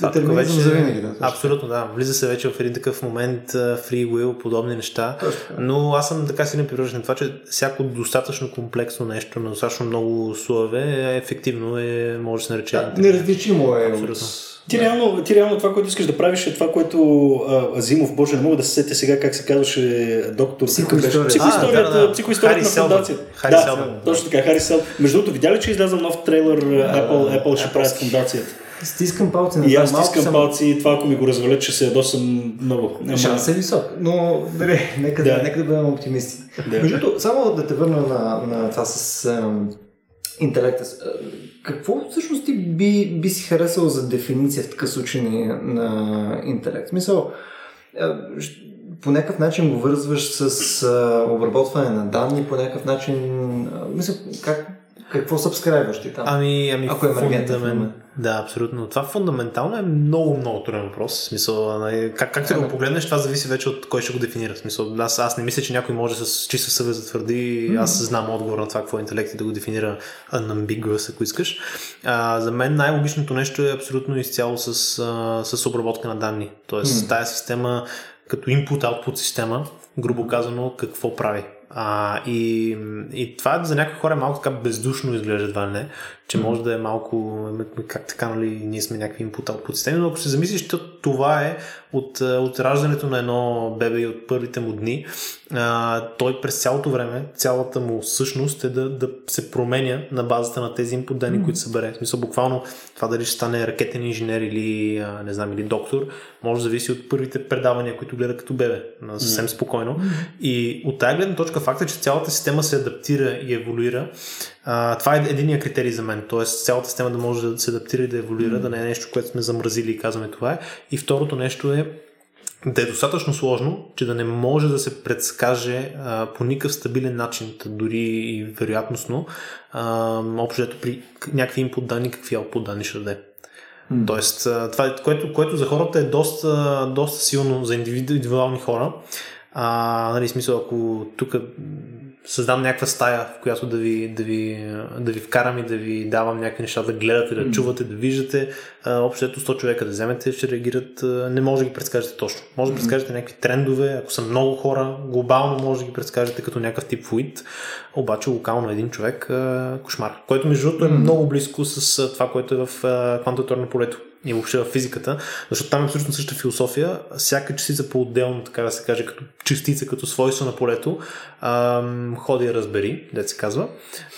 Да, това вече, за винаги, да. Абсолютно, да. Влиза се вече в един такъв момент free will, подобни неща. Но аз съм така силен привържен това, че всяко достатъчно комплексно нещо, на достатъчно много слоеве ефективно, е, може да се нарече. Да, неразличимо е Абсолютно. от ти реално, ти реално това, което искаш да правиш е това, което а, Азимов, боже, не мога да се сетя сега как се казваше доктор. Психоисторията. Психоисторията, да, да. психоисторията на фундацията. Хари да, Селбън. точно така, Хари Сел. Между другото, видя ли, че изляза нов трейлер Apple, Apple ще правят фундацията? Стискам палци на И аз стискам съм... палци и това, ако ми го развалят, ще се ядосам много. Шанс е висок, но добре, нека да, нека да бъдем оптимисти. Да. Между само да те върна на, на това с интелекта. Какво всъщност ти би, би си харесал за дефиниция в такъв случай на, интелект? Смисъл, по някакъв начин го вързваш с а, обработване на данни, по някакъв начин, а, мисля, как, какво сабскрайбваш ти там? Ами, ами Ако е фундамент, да, абсолютно. Това фундаментално е много, много труден въпрос. В смисъл, нали, как, как да го погледнеш, това зависи вече от кой ще го дефинира. В смисъл, аз, аз не мисля, че някой може с чиста съвест да твърди, mm-hmm. аз знам отговор на това, какво е интелект и да го дефинира unambiguous, ако искаш. А, за мен най-логичното нещо е абсолютно изцяло с, с обработка на данни. Тоест, mm-hmm. тая система като input-output система, грубо казано, какво прави. А, и, и това за някои хора малко така бездушно изглежда едва не, че може да е малко, как така, нали, ние сме някакви input output системи, но ако се замислиш, това е от, от раждането на едно бебе и от първите му дни, а, той през цялото време, цялата му същност е да, да се променя на базата на тези input данни, mm. които събере. В смисъл, буквално това дали ще стане ракетен инженер или, а, не знам, или доктор, може да зависи от първите предавания, които гледа като бебе, съвсем mm. спокойно. И от тази гледна точка факта, че цялата система се адаптира и еволюира, а, това е единия критерий за мен. Тоест цялата система да може да се адаптира и да еволюира, mm. да не е нещо, което сме замразили и казваме това е. И второто нещо е да е достатъчно сложно, че да не може да се предскаже а, по никакъв стабилен начин, дори и вероятностно, общо при някакви инпут данни, какви output данни ще даде. Mm. Тоест, това, е, което, което за хората е доста, доста силно за индивидуални хора. А, нали, смисъл, ако тук създам някаква стая, в която да ви, да ви, да ви вкарам и да ви давам някакви неща да гледате, да чувате, да виждате. Общо ето 100 човека да вземете, ще реагират. Не може да ги предскажете точно. Може да предскажете някакви трендове, ако са много хора, глобално може да ги предскажете като някакъв тип фуит, обаче локално един човек кошмар, който между другото е много близко с това, което е в квантаторно полето и въобще в физиката, защото там е абсолютно същата философия. Всяка частица по-отделно, така да се каже, като частица, като свойство на полето, ам, ходи и разбери, да се казва.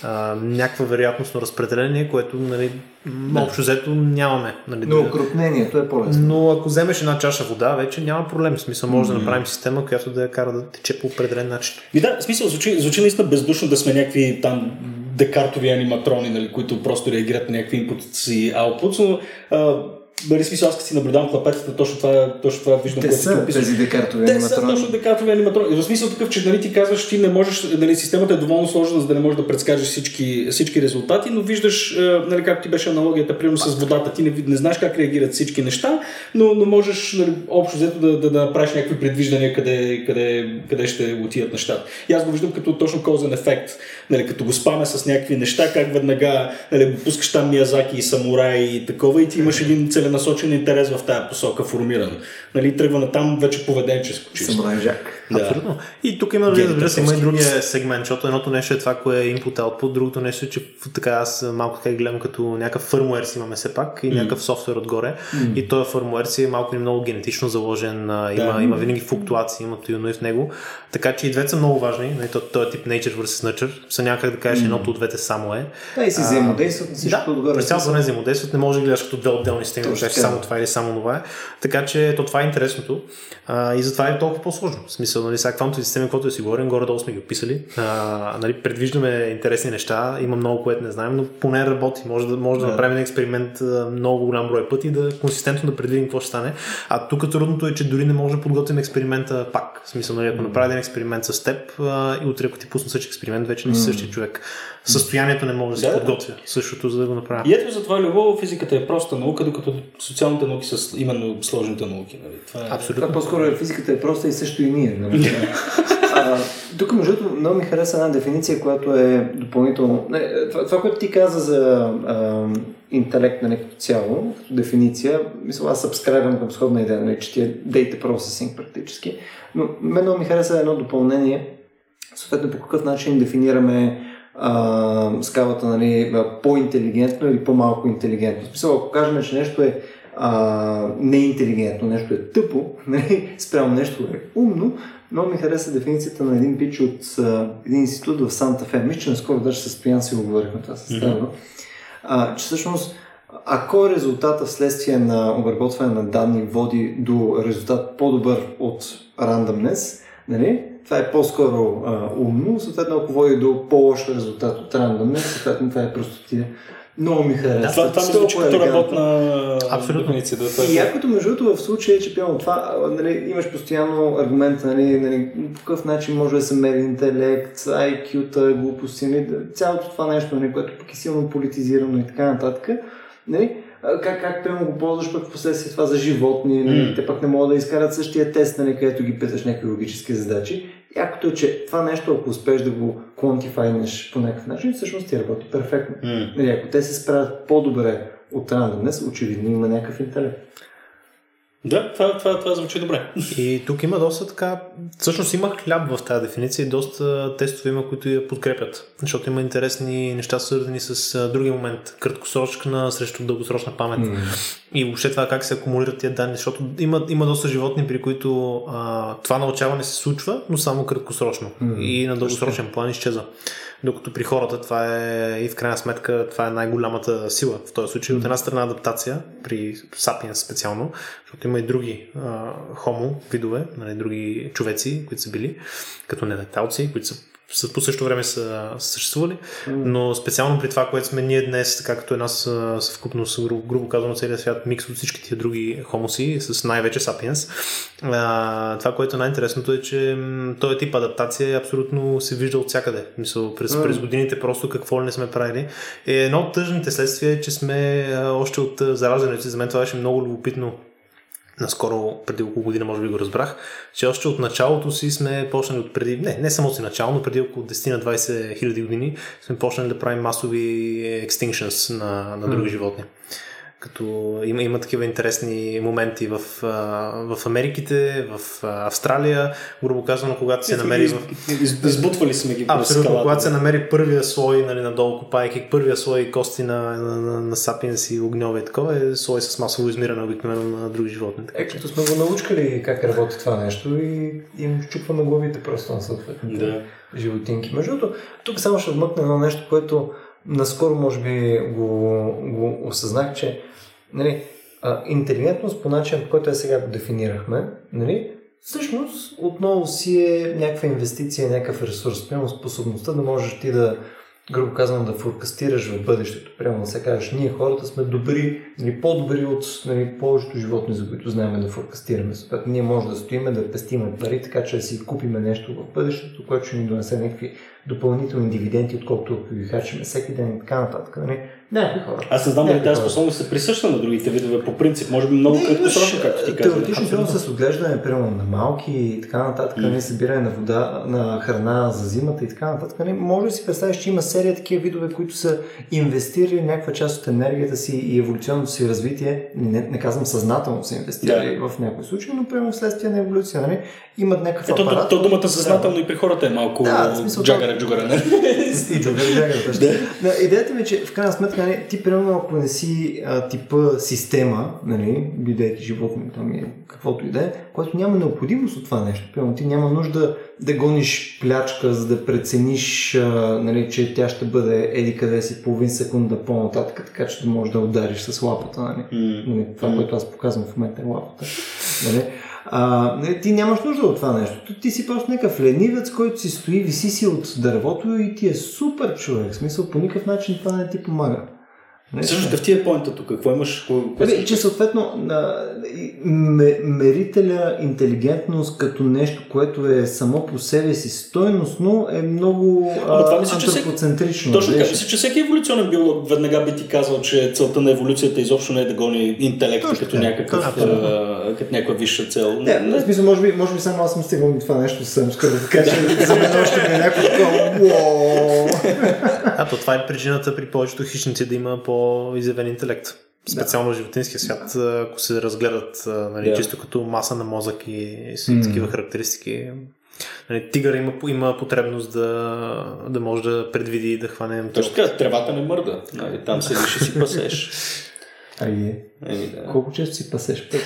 Ам, някаква вероятностно разпределение, което нали, да. общо взето нямаме. Нали, но окрупнението е по-лесно. Но ако вземеш една чаша вода, вече няма проблем. В смисъл, може mm-hmm. да направим система, която да я кара да тече по определен начин. И да, в смисъл, звучи, звучи наистина бездушно да сме някакви там декартови аниматрони, нали, които просто реагират на някакви инпути и аутпут, но а, Бери смисъл, аз като си наблюдавам клапетата, точно това, точно това виждам, Те са ти тези декартови Те са точно декартови аниматрони. В смисъл такъв, че нали, ти казваш, ти не можеш, нали, системата е доволно сложна, за да не можеш да предскажеш всички, всички резултати, но виждаш, нали, как ти беше аналогията, примерно с водата, ти не, не знаеш как реагират всички неща, но, но можеш нали, общо взето да, да, да, направиш някакви предвиждания къде, къде, къде ще отидат нещата. И аз го виждам като точно козен ефект, нали, като го спаме с някакви неща, как веднага нали, пускаш там Миязаки и самурай и такова и ти имаш един цел целенасочен интерес в тази посока формиран. Нали, тръгва на там вече поведенческо чисто. Самурай Жак. Да. Абсолютно. И тук има, разбира се, има и другия сегмент, защото едното нещо е това, кое е input output, другото нещо е, че така аз малко така гледам като някакъв фърмуер си имаме все пак и mm. някакъв софтуер отгоре. Mm. И този фърмуер си е малко и много генетично заложен, има, да. има винаги флуктуации, има и в него. Така че и двете са много важни. Нали, този тип nature versus nurture. Са някак да кажеш, mm. едното от двете само е. Да, и си взаимодействат всичко да, отгоре. През цялото не взаимодействат, не може да гледаш като две отделни системи, да само това или само това е. Така че то това е интересното. А, и затова е толкова по-сложно. В смисъл, нали, сега системи, каквото да си говорим, горе-долу сме ги описали. А, нали, предвиждаме интересни неща, има много, което не знаем, но поне работи. Може да, може да, да направим експеримент много голям брой пъти и да консистентно да предвидим какво ще стане. А тук трудното е, че дори не може да подготвим експеримента пак. В смисъл, нали, ако направим един експеримент с теб а, и утре, ако ти пусна същия експеримент, вече не си същия човек. Състоянието не може да се да, подготвя същото, за да го направя. И ето затова любов, физиката е проста наука, докато социалните науки са именно сложните науки. Нали? Това е... Абсолютно. Това по-скоро е физиката е проста и също и ние. Нали? а, тук, между другото, много ми хареса една дефиниция, която е допълнително. Не, това, това, което ти каза за а, интелект на нали, като цяло, като дефиниция, мисля, аз събскрайбвам към сходна идея, нали, че ти е data processing практически. Но мен много ми хареса едно допълнение, съответно по какъв начин дефинираме а, скалата нали, по-интелигентно или по-малко интелигентно. В смисъл, ако кажем, че нещо е а, неинтелигентно, нещо е тъпо, нали, спрямо нещо е умно, много ми хареса дефиницията на един пич от а, един институт в Санта Фе. Мисля, че наскоро даже с Стоян си го говорихме това с mm-hmm. а, че всъщност ако резултата вследствие на обработване на данни води до резултат по-добър от randomness, нали, това е по-скоро а, умно, съответно ако води до по-лош резултат от randomness, съответно това е просто ти много ми харесва. Да, това, това ми звучи като работна Абсолютно. дефиниция. Да, и якото между другото в случая, че пълно това, нали, имаш постоянно аргумент, нали, нали, по какъв начин може да се мери интелект, IQ-та, глупости, нали, цялото това нещо, нали, което пък е силно политизирано и така нататък. Нали, как, как пълно го ползваш пък в последствие това за животни, нали, mm. те пък не могат да изкарат същия тест, нали, където ги питаш някакви логически задачи. Якото е, че това нещо, ако успееш да го квантифайнеш по някакъв начин, всъщност ти работи перфектно. Mm. Нали, ако те се справят по-добре от днес, очевидно има някакъв интелект. Да, това, това, това звучи добре. И тук има доста така. Всъщност има хляб в тази дефиниция и доста тестове има, които я подкрепят. Защото има интересни неща, свързани с другия момент. Краткосрочна срещу дългосрочна памет. Mm. И въобще това как се акумулират тия данни. Защото има, има доста животни, при които а, това научаване се случва, но само краткосрочно. Mm. И на дългосрочен план изчезва. Докато при хората това е и в крайна сметка това е най-голямата сила в този случай. От една страна адаптация при Sapiens специално, защото има и други а, хомо видове, нали, други човеци, които са били, като недеталци, които са по същото време са, съществували, но специално при това, което сме ние днес, така като една съвкупност, грубо, грубо казано, целият свят, микс от всички тия други хомоси, с най-вече. А, това, което е най-интересното е, че този тип адаптация абсолютно се вижда от всякъде. Мисъл, през, mm. през годините просто какво ли не сме правили. Е, едно от тъжните следствия е, че сме още от зараждането за мен това беше много любопитно наскоро, преди около година, може би го разбрах, че още от началото си сме почнали от преди, не, не само си начало, но преди около 10 на 20 хиляди години сме почнали да правим масови extinctions на, на други mm. животни като има, има такива интересни моменти в, в Америките, в Австралия, грубо казано, когато се намери... В... Избутвали сме ги Абсолютно, когато се намери първия слой, нали, надолу копайки, първия слой кости на, на, на, на сапиенс и огньове и такова е слой с масово измиране обикновено на други животни. Е, като сме го научили как работи това нещо и им чупваме главите просто на съответните да. животинки. Между другото, тук само ще вмъкна на нещо, което наскоро може би го, го осъзнах, че нали, интелигентност по начин, по който е сега го дефинирахме, нали, всъщност отново си е някаква инвестиция, някакъв ресурс, прямо способността да можеш ти да грубо казвам, да форкастираш в бъдещето. Прямо да се кажеш, ние хората сме добри, нали, по-добри от нали, повечето животни, за които знаем да форкастираме. Съответно, ние можем да стоиме, да пестиме пари, така че да си купиме нещо в бъдещето, което ще ни донесе някакви допълнителни дивиденти, отколкото ако ги хачиме всеки ден и така нататък. Нали? Хора. Аз не знам дали тази способност се присъща на другите видове по принцип. Може би много краткосрочно, както ти казваш. Теоретично с отглеждане, примерно на малки и така нататък, mm. събиране на вода, на храна за зимата и така нататък. Нали? Може да си представиш, че има серия такива видове, които са инвестирали някаква част от енергията си и еволюционното си развитие. Не, не казвам съзнателно са инвестирали yeah. в някои случаи, но примерно вследствие на еволюция. Нали? Имат някакъв Ето, апарат. То, то, думата съзнателно да. и при хората е малко да, смисъл, джагара, джугара. Не? и джугара, джагара. Да. Идеята ми е, че в крайна сметка нали, ти примерно ако не си а, типа система, нали, бидейки животни, там е, каквото и да е, което няма необходимост от това нещо. Примерно ти няма нужда да гониш плячка, за да прецениш, а, нали, че тя ще бъде еди къде си половин секунда по-нататък, така че да можеш да удариш с лапата. Нали. Mm. Нали, това, mm. което аз показвам в момента е лапата. Нали. А, ти нямаш нужда от това нещо. Ти си просто някакъв ленивец, който си стои, виси си от дървото и ти е супер човек. В смисъл, по никакъв начин това не ти помага. Не, Всъщност, какъв ти е поинта тук? Какво имаш? Какво... Че съответно мерителя интелигентност като нещо, което е само по себе си стойностно е много Ама, това мисля, антропоцентрично. Точно така. Мисля, че всеки еволюционен биолог веднага би ти казал, че целта на еволюцията изобщо не е да гони интелекта като, някакъв, а, като някаква висша цел. Не, не, смисъл, може би, може би само аз съм стигнал до това нещо съм скоро да кажа, за мен още ми е някакво А, то това е причината при повечето хищници да има по-изявен интелект. Специално в животинския свят, ако се разгледат нали, yeah. чисто като маса на мозък и, и mm. такива характеристики. Нали, тигър има, има потребност да, да може да предвиди и да хване. Точно така, тревата не мърда. Нали, там се ще си пасеш. Ами, Еми, да. Колко често си пасеш път?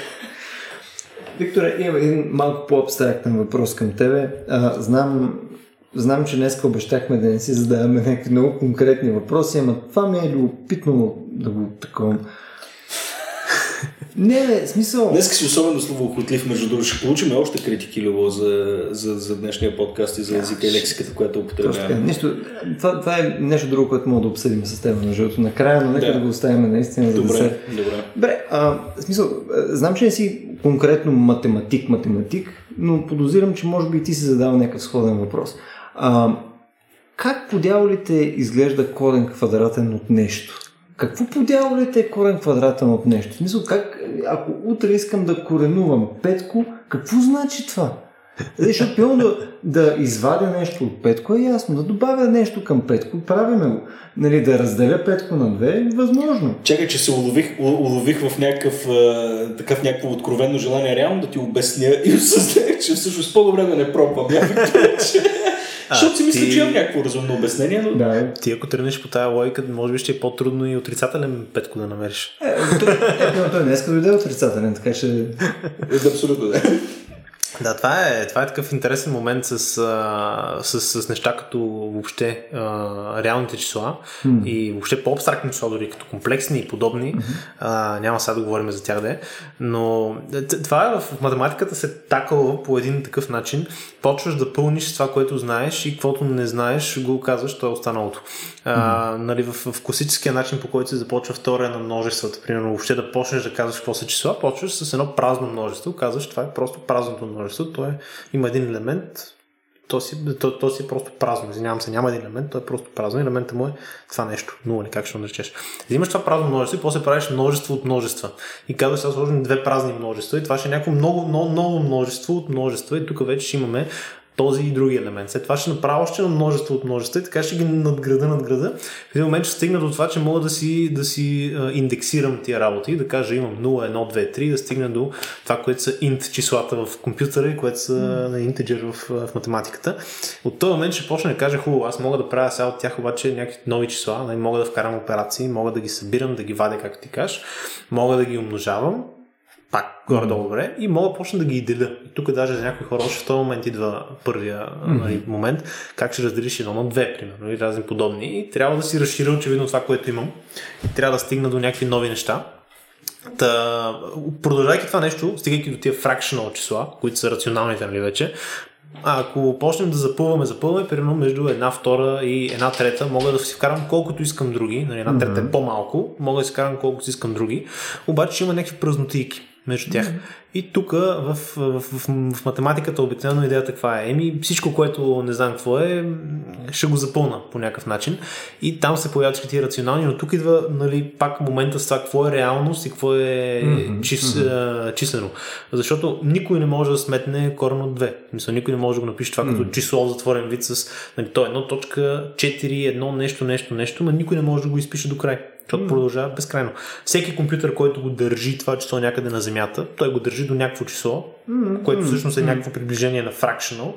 Викторе, имам един малко по-абстрактен въпрос към тебе. А, знам, Знам, че днес обещахме да не си задаваме някакви много конкретни въпроси, ама това ми е любопитно да го такова. Не, не, смисъл. Днес си особено словоохотлив, между другото. Ще получим още критики, Любо, за, за, за днешния подкаст и за езика и лексиката, която употребяваме. Нещо, това, това, е нещо друго, което мога да обсъдим с теб, между другото. Накрая, но нека да. да го оставим наистина, за добре. Добре, добре. А, смисъл, знам, че не си конкретно математик, математик, но подозирам, че може би и ти си задал някакъв сходен въпрос. А, как по дяволите изглежда корен квадратен от нещо? Какво по дяволите е корен квадратен от нещо? В смисъл, как, ако утре искам да коренувам петко, какво значи това? Защото да, да извадя нещо от петко е ясно, да добавя нещо към петко, правиме го. Нали, да разделя петко на две е възможно. Чакай, че се улових, улових в някакъв, такъв някакво откровено желание реално да ти обясня и осъзнах, че всъщност по-добре да не пробвам. Защото си мисля, ти... че имам някакво разумно обяснение. Но... Да. Ти ако тръгнеш по тази логика, може би ще е по-трудно и отрицателен петко да намериш. Е, той, е, той днес дойде отрицателен, така че... Е, абсолютно, да. Да, това е, това е такъв интересен момент с, с, с неща като въобще а, реалните числа mm. и въобще по-абстрактни числа, дори като комплексни и подобни. Mm-hmm. А, няма сега да говорим за тях да е. Но това е в математиката се такава по един такъв начин. Почваш да пълниш това, което знаеш и каквото не знаеш, го казваш, то е останалото. А, нали, в, в класическия начин, по който се започва втория на множествата, примерно въобще да почнеш да казваш какво са числа, почваш с едно празно множество, казваш това е просто празното множество, то е, има един елемент, то си, то, то си просто празно. Извинявам се, няма един елемент, то е просто празно. Елементът му е това нещо. Нула или как ще го наречеш. Взимаш това празно множество и после правиш множество от множества. И казваш, сега сложим две празни множества и това ще е някакво много, много, много множество от множества и тук вече ще имаме този и други елемент. След това ще направя още на множество от множества и така ще ги надграда, надграда. В един момент ще стигна до това, че мога да си, да си индексирам тия работи, да кажа имам 0, 1, 2, 3, да стигна до това, което са int числата в компютъра и което са на integer в, в математиката. От този момент ще почне да кажа, хубаво, аз мога да правя сега от тях обаче някакви нови числа, нали, мога да вкарам операции, мога да ги събирам, да ги вадя, както ти кажеш, мога да ги умножавам пак горе-долу добре и мога да почна да ги деля. И тук даже за някои хора още в този момент идва първия mm-hmm. нали, момент, как ще разделиш едно на две, примерно, и разни подобни. И трябва да си разширя очевидно това, което имам. И трябва да стигна до някакви нови неща. Та, продължайки това нещо, стигайки до тия fractional числа, които са рационалните нали вече, а ако почнем да запълваме, запълваме, примерно между една втора и една трета, мога да си вкарам колкото искам други, нали, една трета mm-hmm. е по-малко, мога да си вкарам колкото си искам други, обаче има някакви празнотийки между тях. Mm-hmm. И тук в, в, в, в математиката обикновено идеята каква е? Еми всичко, което не знам какво е, ще го запълна по някакъв начин. И там се появяват тези рационални, но тук идва нали, пак момента с това какво е реалност и какво е mm-hmm. чис, mm-hmm. числено. Защото никой не може да сметне корен от 2. Мисля, никой не може да го напише това mm-hmm. като число в затворен вид с нали, то е едно точка 4, едно нещо, нещо, нещо, но никой не може да го изпише до край. Защото mm. продължава безкрайно. Всеки компютър, който го държи това число някъде на Земята, той го държи до някакво число, mm. което всъщност е някакво приближение на fractional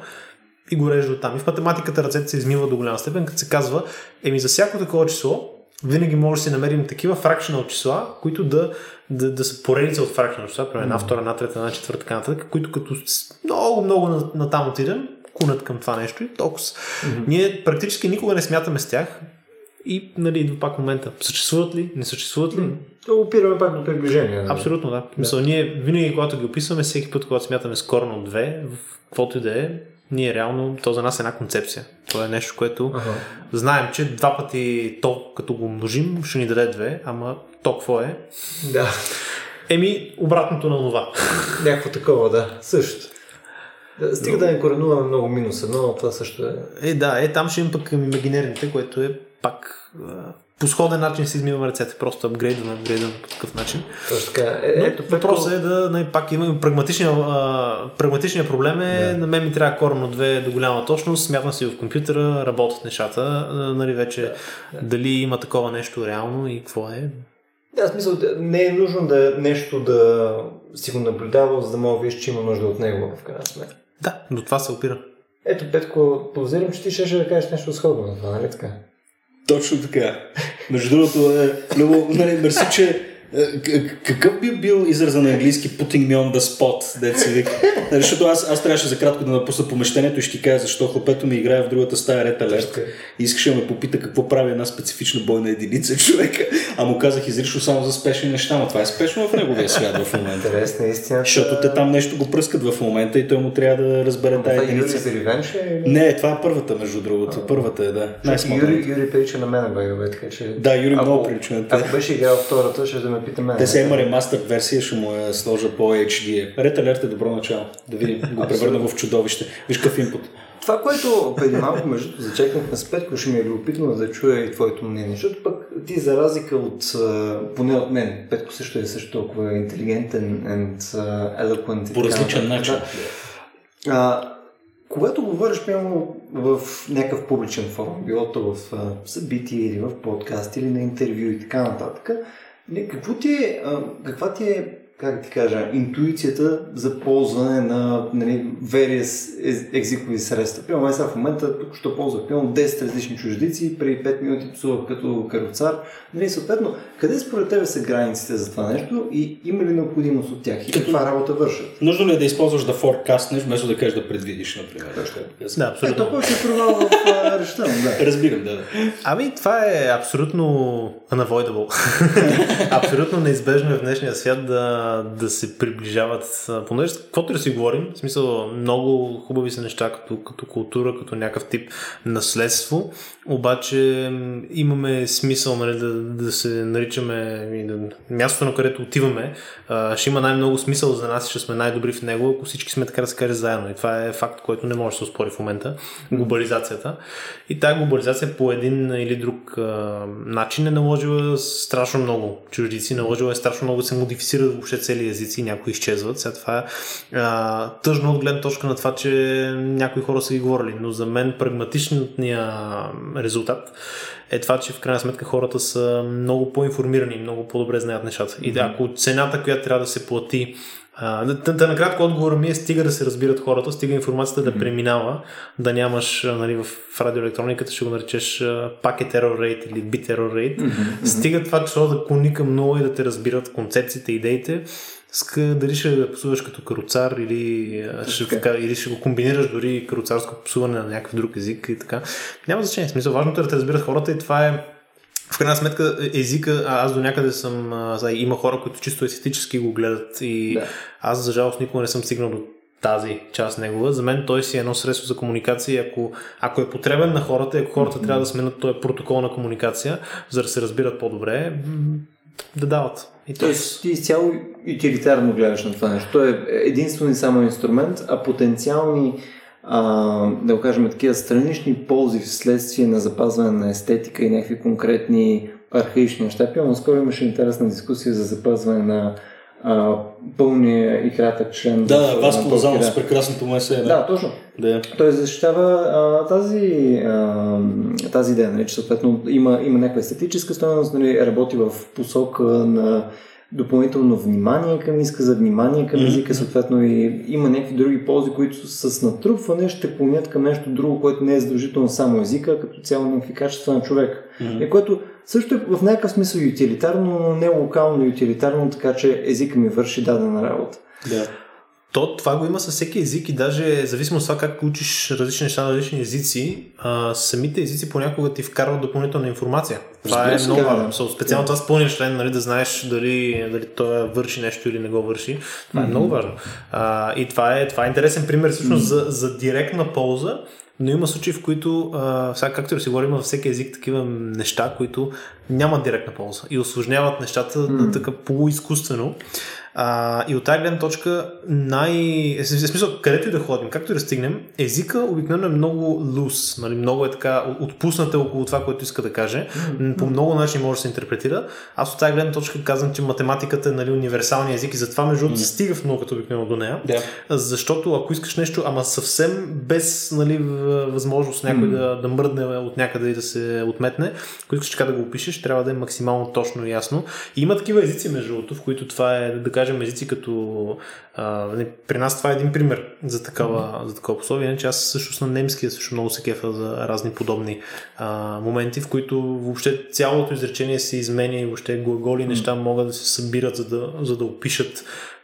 и го режда там. И в математиката ръцете се измива до голяма степен, като се казва, еми за всяко такова число, винаги може да си намерим такива fractional числа, които да, да, да са поредица от fractional числа, примерно една, втора, една, трета, една, четвърта, така нататък, които като много, много на, на там отидем, кунат към това нещо и толкова. Mm-hmm. Ние практически никога не смятаме с тях, и нали, идва пак момента. Съществуват ли? Не съществуват ли? То опираме пак до приближение. Нали? Абсолютно, да. да. Мисъл, ние винаги, когато ги описваме, всеки път, когато смятаме скорно две, в каквото и да е, ние реално, то за нас е една концепция. Това е нещо, което ага. знаем, че два пъти то, като го множим, ще ни даде две, ама то какво е? Да. Еми, обратното на това. Някакво такова, да. Също. Стига да не коренуваме много минус едно, това също е. Е, да, е, там ще им пък имагинерните, което е пак по сходен начин си измиваме ръцете, просто апгрейда на апгрейда по такъв начин. Точно така. Е, ето, въпросът е да, не, нали, пак има прагматичния, а, прагматичния проблем е, да. на мен ми трябва корно две до голяма точност, смятам си в компютъра, работят нещата, нали вече да, да. дали има такова нещо реално и какво е. Да, смисъл, не е нужно да нещо да си го наблюдава, за да мога виж, че има нужда от него, в крайна сметка. Да, до това се опира. Ето, Петко, подозирам, че ти ще да кажеш нещо сходно на това, нали така? Точно така. Между другото, е, много, нали, мерси, че е, какъв би бил израза на английски putting me on the spot, деца вика? Нали, защото аз, аз трябваше за кратко да напусна помещението и ще ти кажа защо хлопето ми играе в другата стая ред алерт. И искаше да ме попита какво прави една специфична бойна единица човека. А му казах изрично само за спешни неща, но това е спешно в неговия свят в момента. Интересна истина. Защото те там нещо го пръскат в момента и той му трябва да разбере тази единица. Юри Ревенш е? Не, това е първата, между другото. А, първата е, да. Юри, Юри прилича на мен, бе, така че... Да, Юри много прилича на Ако беше играл втората, ще да ме пита мен. Те се има ремастър версия, ще му я сложа по HD. Red Alert е добро начало. Да видим, го превърна в чудовище. Виж какъв инпут. Това, което преди малко между зачекнахме с Петко, ще ми е любопитно да чуя и твоето мнение, защото пък ти за разлика от, поне от мен, Петко също е също толкова интелигентен and eloquent. По различен начин. А, когато говориш прямо в някакъв публичен форум, било то в събитие или в подкаст или на интервю и така нататък, какво ти е, каква ти е как ти кажа, интуицията за ползване на нали, various езикови средства. Примерно, сега в момента тук ще ползвах примерно 10 различни чуждици, преди 5 минути псувах като кароцар. Нали, съответно, къде според тебе са границите за това нещо и има ли необходимост от тях и каква работа вършат? Нужно ли е да използваш да форкастнеш, вместо да кажеш да предвидиш, например? Да, абсолютно. Ето, ще провал в речта, да. Разбирам, да. Ами, това е абсолютно unavoidable. абсолютно неизбежно е в днешния свят да да се приближават, понеже каквото да си говорим, в смисъл много хубави са неща като, като култура, като някакъв тип наследство, обаче имаме смисъл нали, да, да се наричаме да, мястото, на където отиваме, а, ще има най-много смисъл за нас и ще сме най-добри в него, ако всички сме така да се каже заедно. И това е факт, който не може да се успори в момента. Глобализацията. И тази глобализация по един или друг а, начин е наложила страшно много чуждици, наложила е страшно много да се модифицират въобще цели езици, някои изчезват. Сега това е а, тъжно от гледна точка на това, че някои хора са ги говорили, но за мен прагматичният резултат е това, че в крайна сметка хората са много по-информирани, много по-добре знаят нещата. И ако цената, която трябва да се плати да, накратко отговора ми е стига да се разбират хората, стига информацията да преминава, да нямаш нали, в радиоелектрониката, ще го наречеш пакет error rate или bit error rate. Mm-hmm. Стига това число да клони към много и да те разбират концепциите, идеите. Дали ще да псуваш като каруцар или ще, така, или ще го комбинираш дори каруцарско псуване на някакъв друг език и така. Няма значение. Смисъл, важното е да те разбират хората и това е в крайна сметка езика, аз до някъде съм, а, има хора, които чисто естетически го гледат и да. аз за жалост никога не съм стигнал до тази част негова. За мен той си е едно средство за комуникация. Ако, ако е потребен на хората, ако хората mm-hmm. трябва да сменят този протокол на комуникация, за да се разбират по-добре, да дават. И Тоест, ти изцяло утилитарно гледаш на това нещо. Той е единствено и само инструмент, а потенциални а, да го кажем, такива странични ползи вследствие на запазване на естетика и някакви конкретни архаични неща. Пълно скоро имаше интересна дискусия за запазване на а, пълния и кратък член. Да, Васко Лозанов с прекрасното му есе. Да, да точно. Да. Той защитава а, тази, а, тази идея, нали, че съответно има, има някаква естетическа стоеност, нали, работи в посока на допълнително внимание към изказа, внимание към езика, съответно и има някакви други ползи, които с натрупване ще клонят към нещо друго, което не е задължително само езика, като цяло някакви качества на човек. Mm-hmm. И което също е в някакъв смисъл ютилитарно, но не локално ютилитарно, така че езика ми върши дадена работа. Да. То, това го има със всеки език и даже зависимо от това как учиш различни неща на различни езици, а, самите езици понякога ти вкарват допълнителна информация. Това Разбира е много важно. Специално това спълнен член, нали, да знаеш дали, дали той върши нещо или не го върши. Това mm-hmm. е много важно. А, и това е, това е интересен пример всъщност mm-hmm. за, за директна полза, но има случаи, в които, а, сега както си говорим, във всеки език такива неща, които нямат директна полза и осложняват нещата mm. така полуизкуствено. А, и от тази гледна точка, най... В смисъл, където и да ходим, както и да стигнем, езика обикновено е много лус, нали? много е така отпусната около това, което иска да каже. Mm-hmm. По много начини може да се интерпретира. Аз от тази гледна точка казвам, че математиката е нали, универсалния език и затова между другото mm-hmm. стига в науката обикновено до нея. Yeah. Защото ако искаш нещо, ама съвсем без нали, възможност някой mm-hmm. да, да мръдне от някъде и да се отметне, ако искаш така да го опишеш, трябва да е максимално точно и ясно. И има такива езици, между другото, в които това е да кажем езици като... А, нали, при нас това е един пример за такава, mm-hmm. за такова пословие, че аз също на немския също много се кефа за разни подобни а, моменти, в които въобще цялото изречение се изменя и въобще глаголи mm-hmm. неща могат да се събират, за да, за да опишат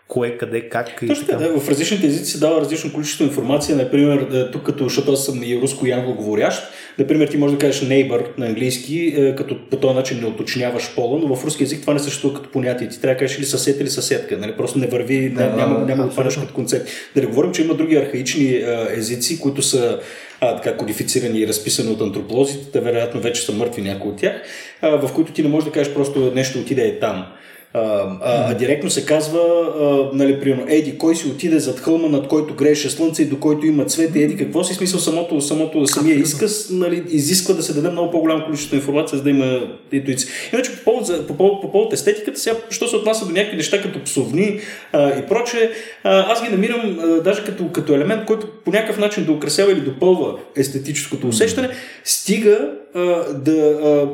кое, къде, как и Точно така. Да, в различните езици се дава различно количество информация. Например, тук като, защото аз съм и руско и англоговорящ, например, ти можеш да кажеш neighbor на английски, е, като по този начин не уточняваш пола, но в руски език това не съществува като понятие. Ти трябва да кажеш или съсед или съседка. Нали? Просто не върви, да, няма, няма да хванеш като концепт. Да не говорим, че има други архаични езици, които са а, така кодифицирани и разписани от антрополозите, те вероятно вече са мъртви някои от тях, а, в които ти не можеш да кажеш просто нещо отиде е там. А, а, а директно се казва, а, нали, примерно, еди, кой си отиде зад хълма, над който грееше слънце и до който има цвет, еди, какво си смисъл самото, самото самия изказ, нали, изисква да се даде много по-голямо количество информация, за да има интуиция. Иначе по повод, по, повод, по повод естетиката, сега, що се отнася до някакви неща като псовни а, и прочее, а, аз ги намирам а, даже като, като елемент, който по някакъв начин да украсява или допълва естетическото усещане, стига а, да, а,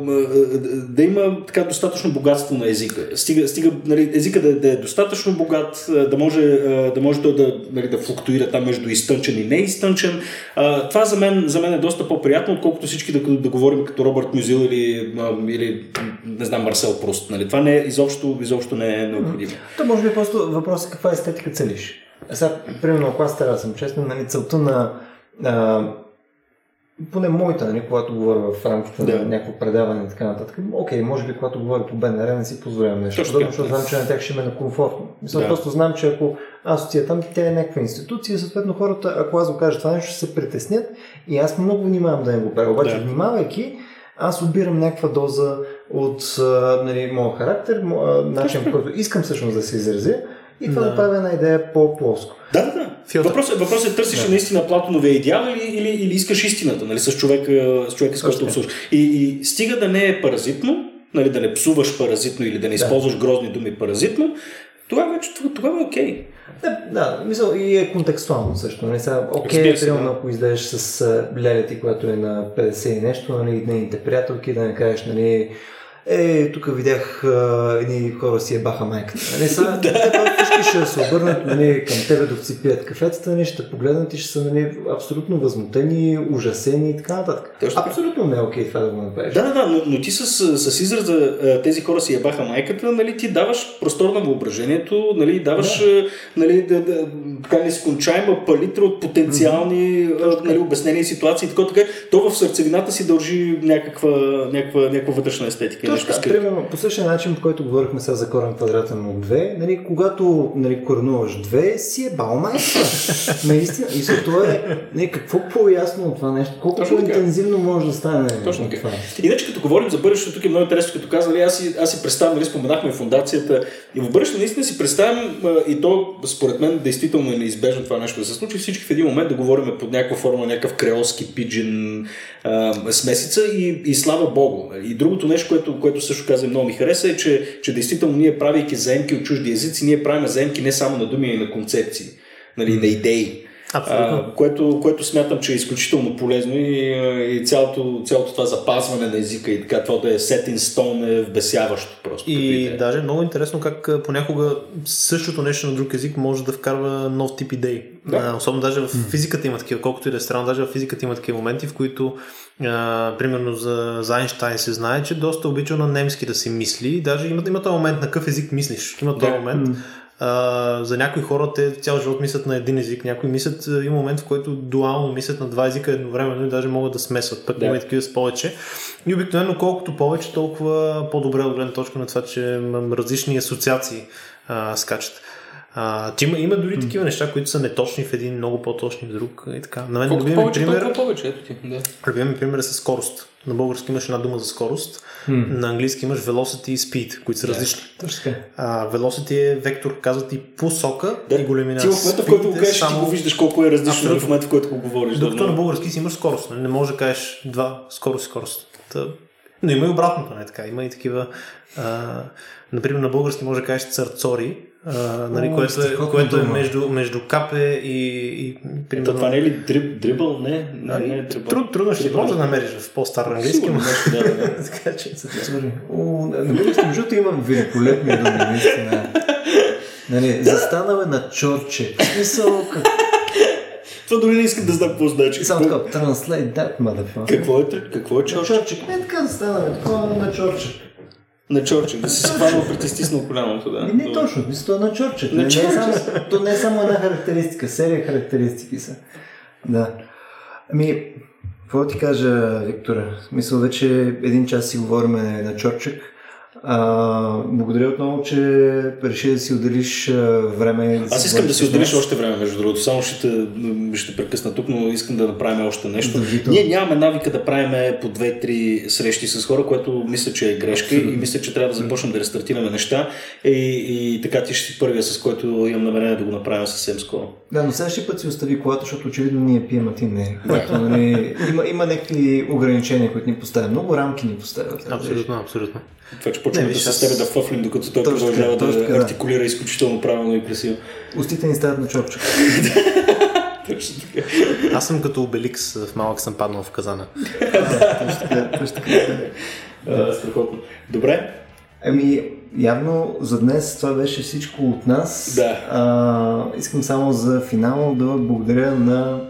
да има така достатъчно богатство на езика. Стига, стига нали, езика да, да е достатъчно богат, да може, да, може той да, нали, да флуктуира там между изтънчен и неизтънчен. А, това за мен, за мен е доста по-приятно, отколкото всички да, да говорим като Робърт Мюзил или, или не знам, Марсел Прост. Нали. Това не е, изобщо, изобщо не е необходимо. То може би просто въпросът е каква естетика целиш. Сега, примерно, ако аз трябва да съм честен, нали, целта на, на поне моята, нали, когато говоря в рамките да. на някакво предаване и така нататък, окей, може би когато говоря по БНР не си позволявам нещо подобно, защото знам, че на тях ще ме е некомфортно. Мисля, да. просто знам, че ако аз отида там, тя е някаква институция, съответно хората, ако аз го кажа това нещо, ще се притеснят и аз много внимавам да не го правя. Обаче, да. внимавайки, аз отбирам някаква доза от нали, моят характер, начин, по който искам всъщност да се изразя и това да, да правя една идея по-плоско. Да, да, да. Въпросът, въпрос е търсиш да. наистина Платоновия идеал или, или, или искаш истината нали, с човека, с, човека, с който обсъждаш. И, и стига да не е паразитно, нали, да не псуваш паразитно или да не използваш да. грозни думи паразитно, тогава вече тогава е окей. Да, да, мисъл и е контекстуално също. Нали? Сега, окей, okay, примерно, ако издаеш с лелети, която е на 50 и нещо, нали, нейните приятелки, да не кажеш, нали, е, тук видях а, едни хора си ебаха майката. Нали, са, да. всички ще се обърнат нали, към тебе, докато си пият кафетата, нали, ще погледнат и ще са нали, абсолютно възмутени, ужасени и така нататък. Точно абсолютно не е окей това да го направиш. Да, да, да, но, но ти с, с израза тези хора си ебаха майката, нали, ти даваш простор на въображението, нали, даваш да. нали, да, да, така нескончаема палитра от потенциални mm-hmm. нали, обяснения и ситуации, така, така, то в сърцевината си дължи някаква, някаква, някаква вътрешна естетика нещо скрито. Примерно, по същия начин, по който говорихме сега за корен квадратен от 2, нали, когато нали, коренуваш 2, си е бал майка. Наистина. И за това е нали, какво по-ясно от това нещо, колко Точно по-интензивно може да стане. Точно така. Иначе като говорим за бъдещето, тук е много интересно, като казали, аз си, аз си представям, нали, споменахме фундацията и в бъдещето наистина си представям и то според мен действително е неизбежно това нещо да се случи. Всички в един момент да говорим под някаква форма, някакъв креолски пиджин смесица и, и слава Богу. И другото нещо, което, което също каза много ми хареса е, че, че действително ние правейки заемки от чужди езици, ние правим заемки не само на думи, а и на концепции, нали, на идеи. А, което, което смятам, че е изключително полезно и, и цялото, цялото това запазване на езика и така, това да е set in stone е вбесяващо просто. И е. даже много интересно как понякога същото нещо на друг език може да вкарва нов тип идеи. Да. А, особено даже в физиката има такива, колкото и да е странно, даже в физиката има такива моменти, в които а, примерно за, за Айнштайн се знае, че доста обича на немски да се мисли. Даже има, има този момент на какъв език мислиш. Има този да. момент. А, за някои хора те цял живот мислят на един език, някои мислят, има момент в който дуално мислят на два езика едновременно и даже могат да смесват, пък да. има и такива с повече. И обикновено колкото повече, толкова по-добре от гледна точка на това, че различни асоциации а, скачат. А, има, има дори такива неща, които са неточни в един, много по-точни в друг и така. На мен любимия повече, пример, повече, ето ти. Да. Любимия пример е с скорост. На български имаш една дума за скорост, hmm. на английски имаш velocity и speed, които са различни. Точно а, velocity е вектор, казва ти посока да. и големина. Ти в момента, в който го кажеш, само... ти го виждаш колко е различно Абсолютно. в момента, в който го говориш. Докато да, на български си имаш скорост. Не можеш да кажеш два скорост и скорост. Та... Но има и обратното, не така. Има и такива. А, например, на български може да кажеш царцори, а, нали, О, което, е, което е между, между капе и, и примерно... Това не е ли дриб, дрибъл? Не, не, не е дрибъл. Труд, трудно ще може да намериш в по-стар английски. но... да, да. така че На български между има великолепни думи, наистина. Нали, застанаме на чорче. Смисъл, как... Това дори не искам да знам какво значи. Само така, translate that, motherfucker. Какво е, какво е чорче? Не така застанаме, такова на чорче. На Чорчик, да се спадва при стиснал коляното, да. Не, точно, мисля, е на Чорчик. На не, Не е само, то не е само една характеристика, серия характеристики са. Да. Ами, какво ти кажа, Виктора? Мисля, вече един час си говорим на Чорчик. А, благодаря отново, че реши да си отделиш време. Аз искам да си отделиш още време, между другото. Само ще, ще прекъсна тук, но искам да направим още нещо. Ние нямаме навика да правим по две-три срещи с хора, което мисля, че е грешка Абсолютно. и мисля, че трябва да започнем да рестартираме неща. И, и така ти ще си първия, с който имам намерение да го направим съвсем скоро. Да, но следващия път си остави колата, защото очевидно ние пием, а ти не. Което, нали, има, има някакви ограничения, които ни поставят. Много рамки ни поставят. Абсолютно, абсолютно. Това, че почваме да с тебе да фъфлим, докато той продължава да, да артикулира изключително правилно и красиво. Устите ни стават на чопчик. Точно така. Аз съм като Обеликс, в малък съм паднал в казана. точно така. Точно. Страхотно. Добре. Ами, явно за днес това беше всичко от нас. Да. А, искам само за финал да благодаря на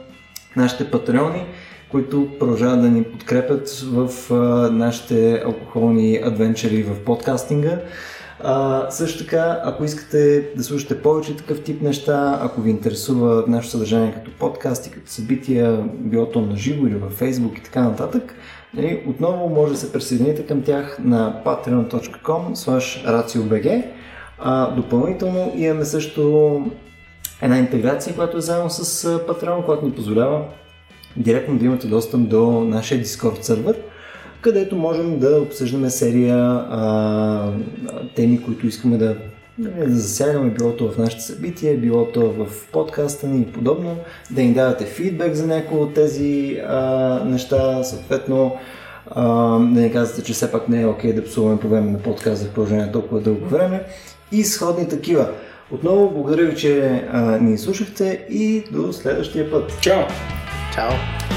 нашите патреони които продължават да ни подкрепят в а, нашите алкохолни адвенчери в подкастинга. А, също така, ако искате да слушате повече такъв тип неща, ако ви интересува нашето съдържание като подкасти, като събития, било то на живо или във Facebook и така нататък, нали, отново може да се присъедините към тях на patreon.com raciobg. А, допълнително имаме също една интеграция, която е заедно с Patreon, която ни позволява директно да имате достъп до нашия Discord сервер, където можем да обсъждаме серия а, теми, които искаме да, да засягаме, било то в нашите събития, било то в подкаста ни и подобно, да ни давате фидбек за някои от тези а, неща, съответно а, да ни казвате, че все пак не е окей okay да псуваме по време на подкаст за продължение толкова дълго време и сходни такива. Отново благодаря ви, че а, ни слушахте и до следващия път. Чао! Чао!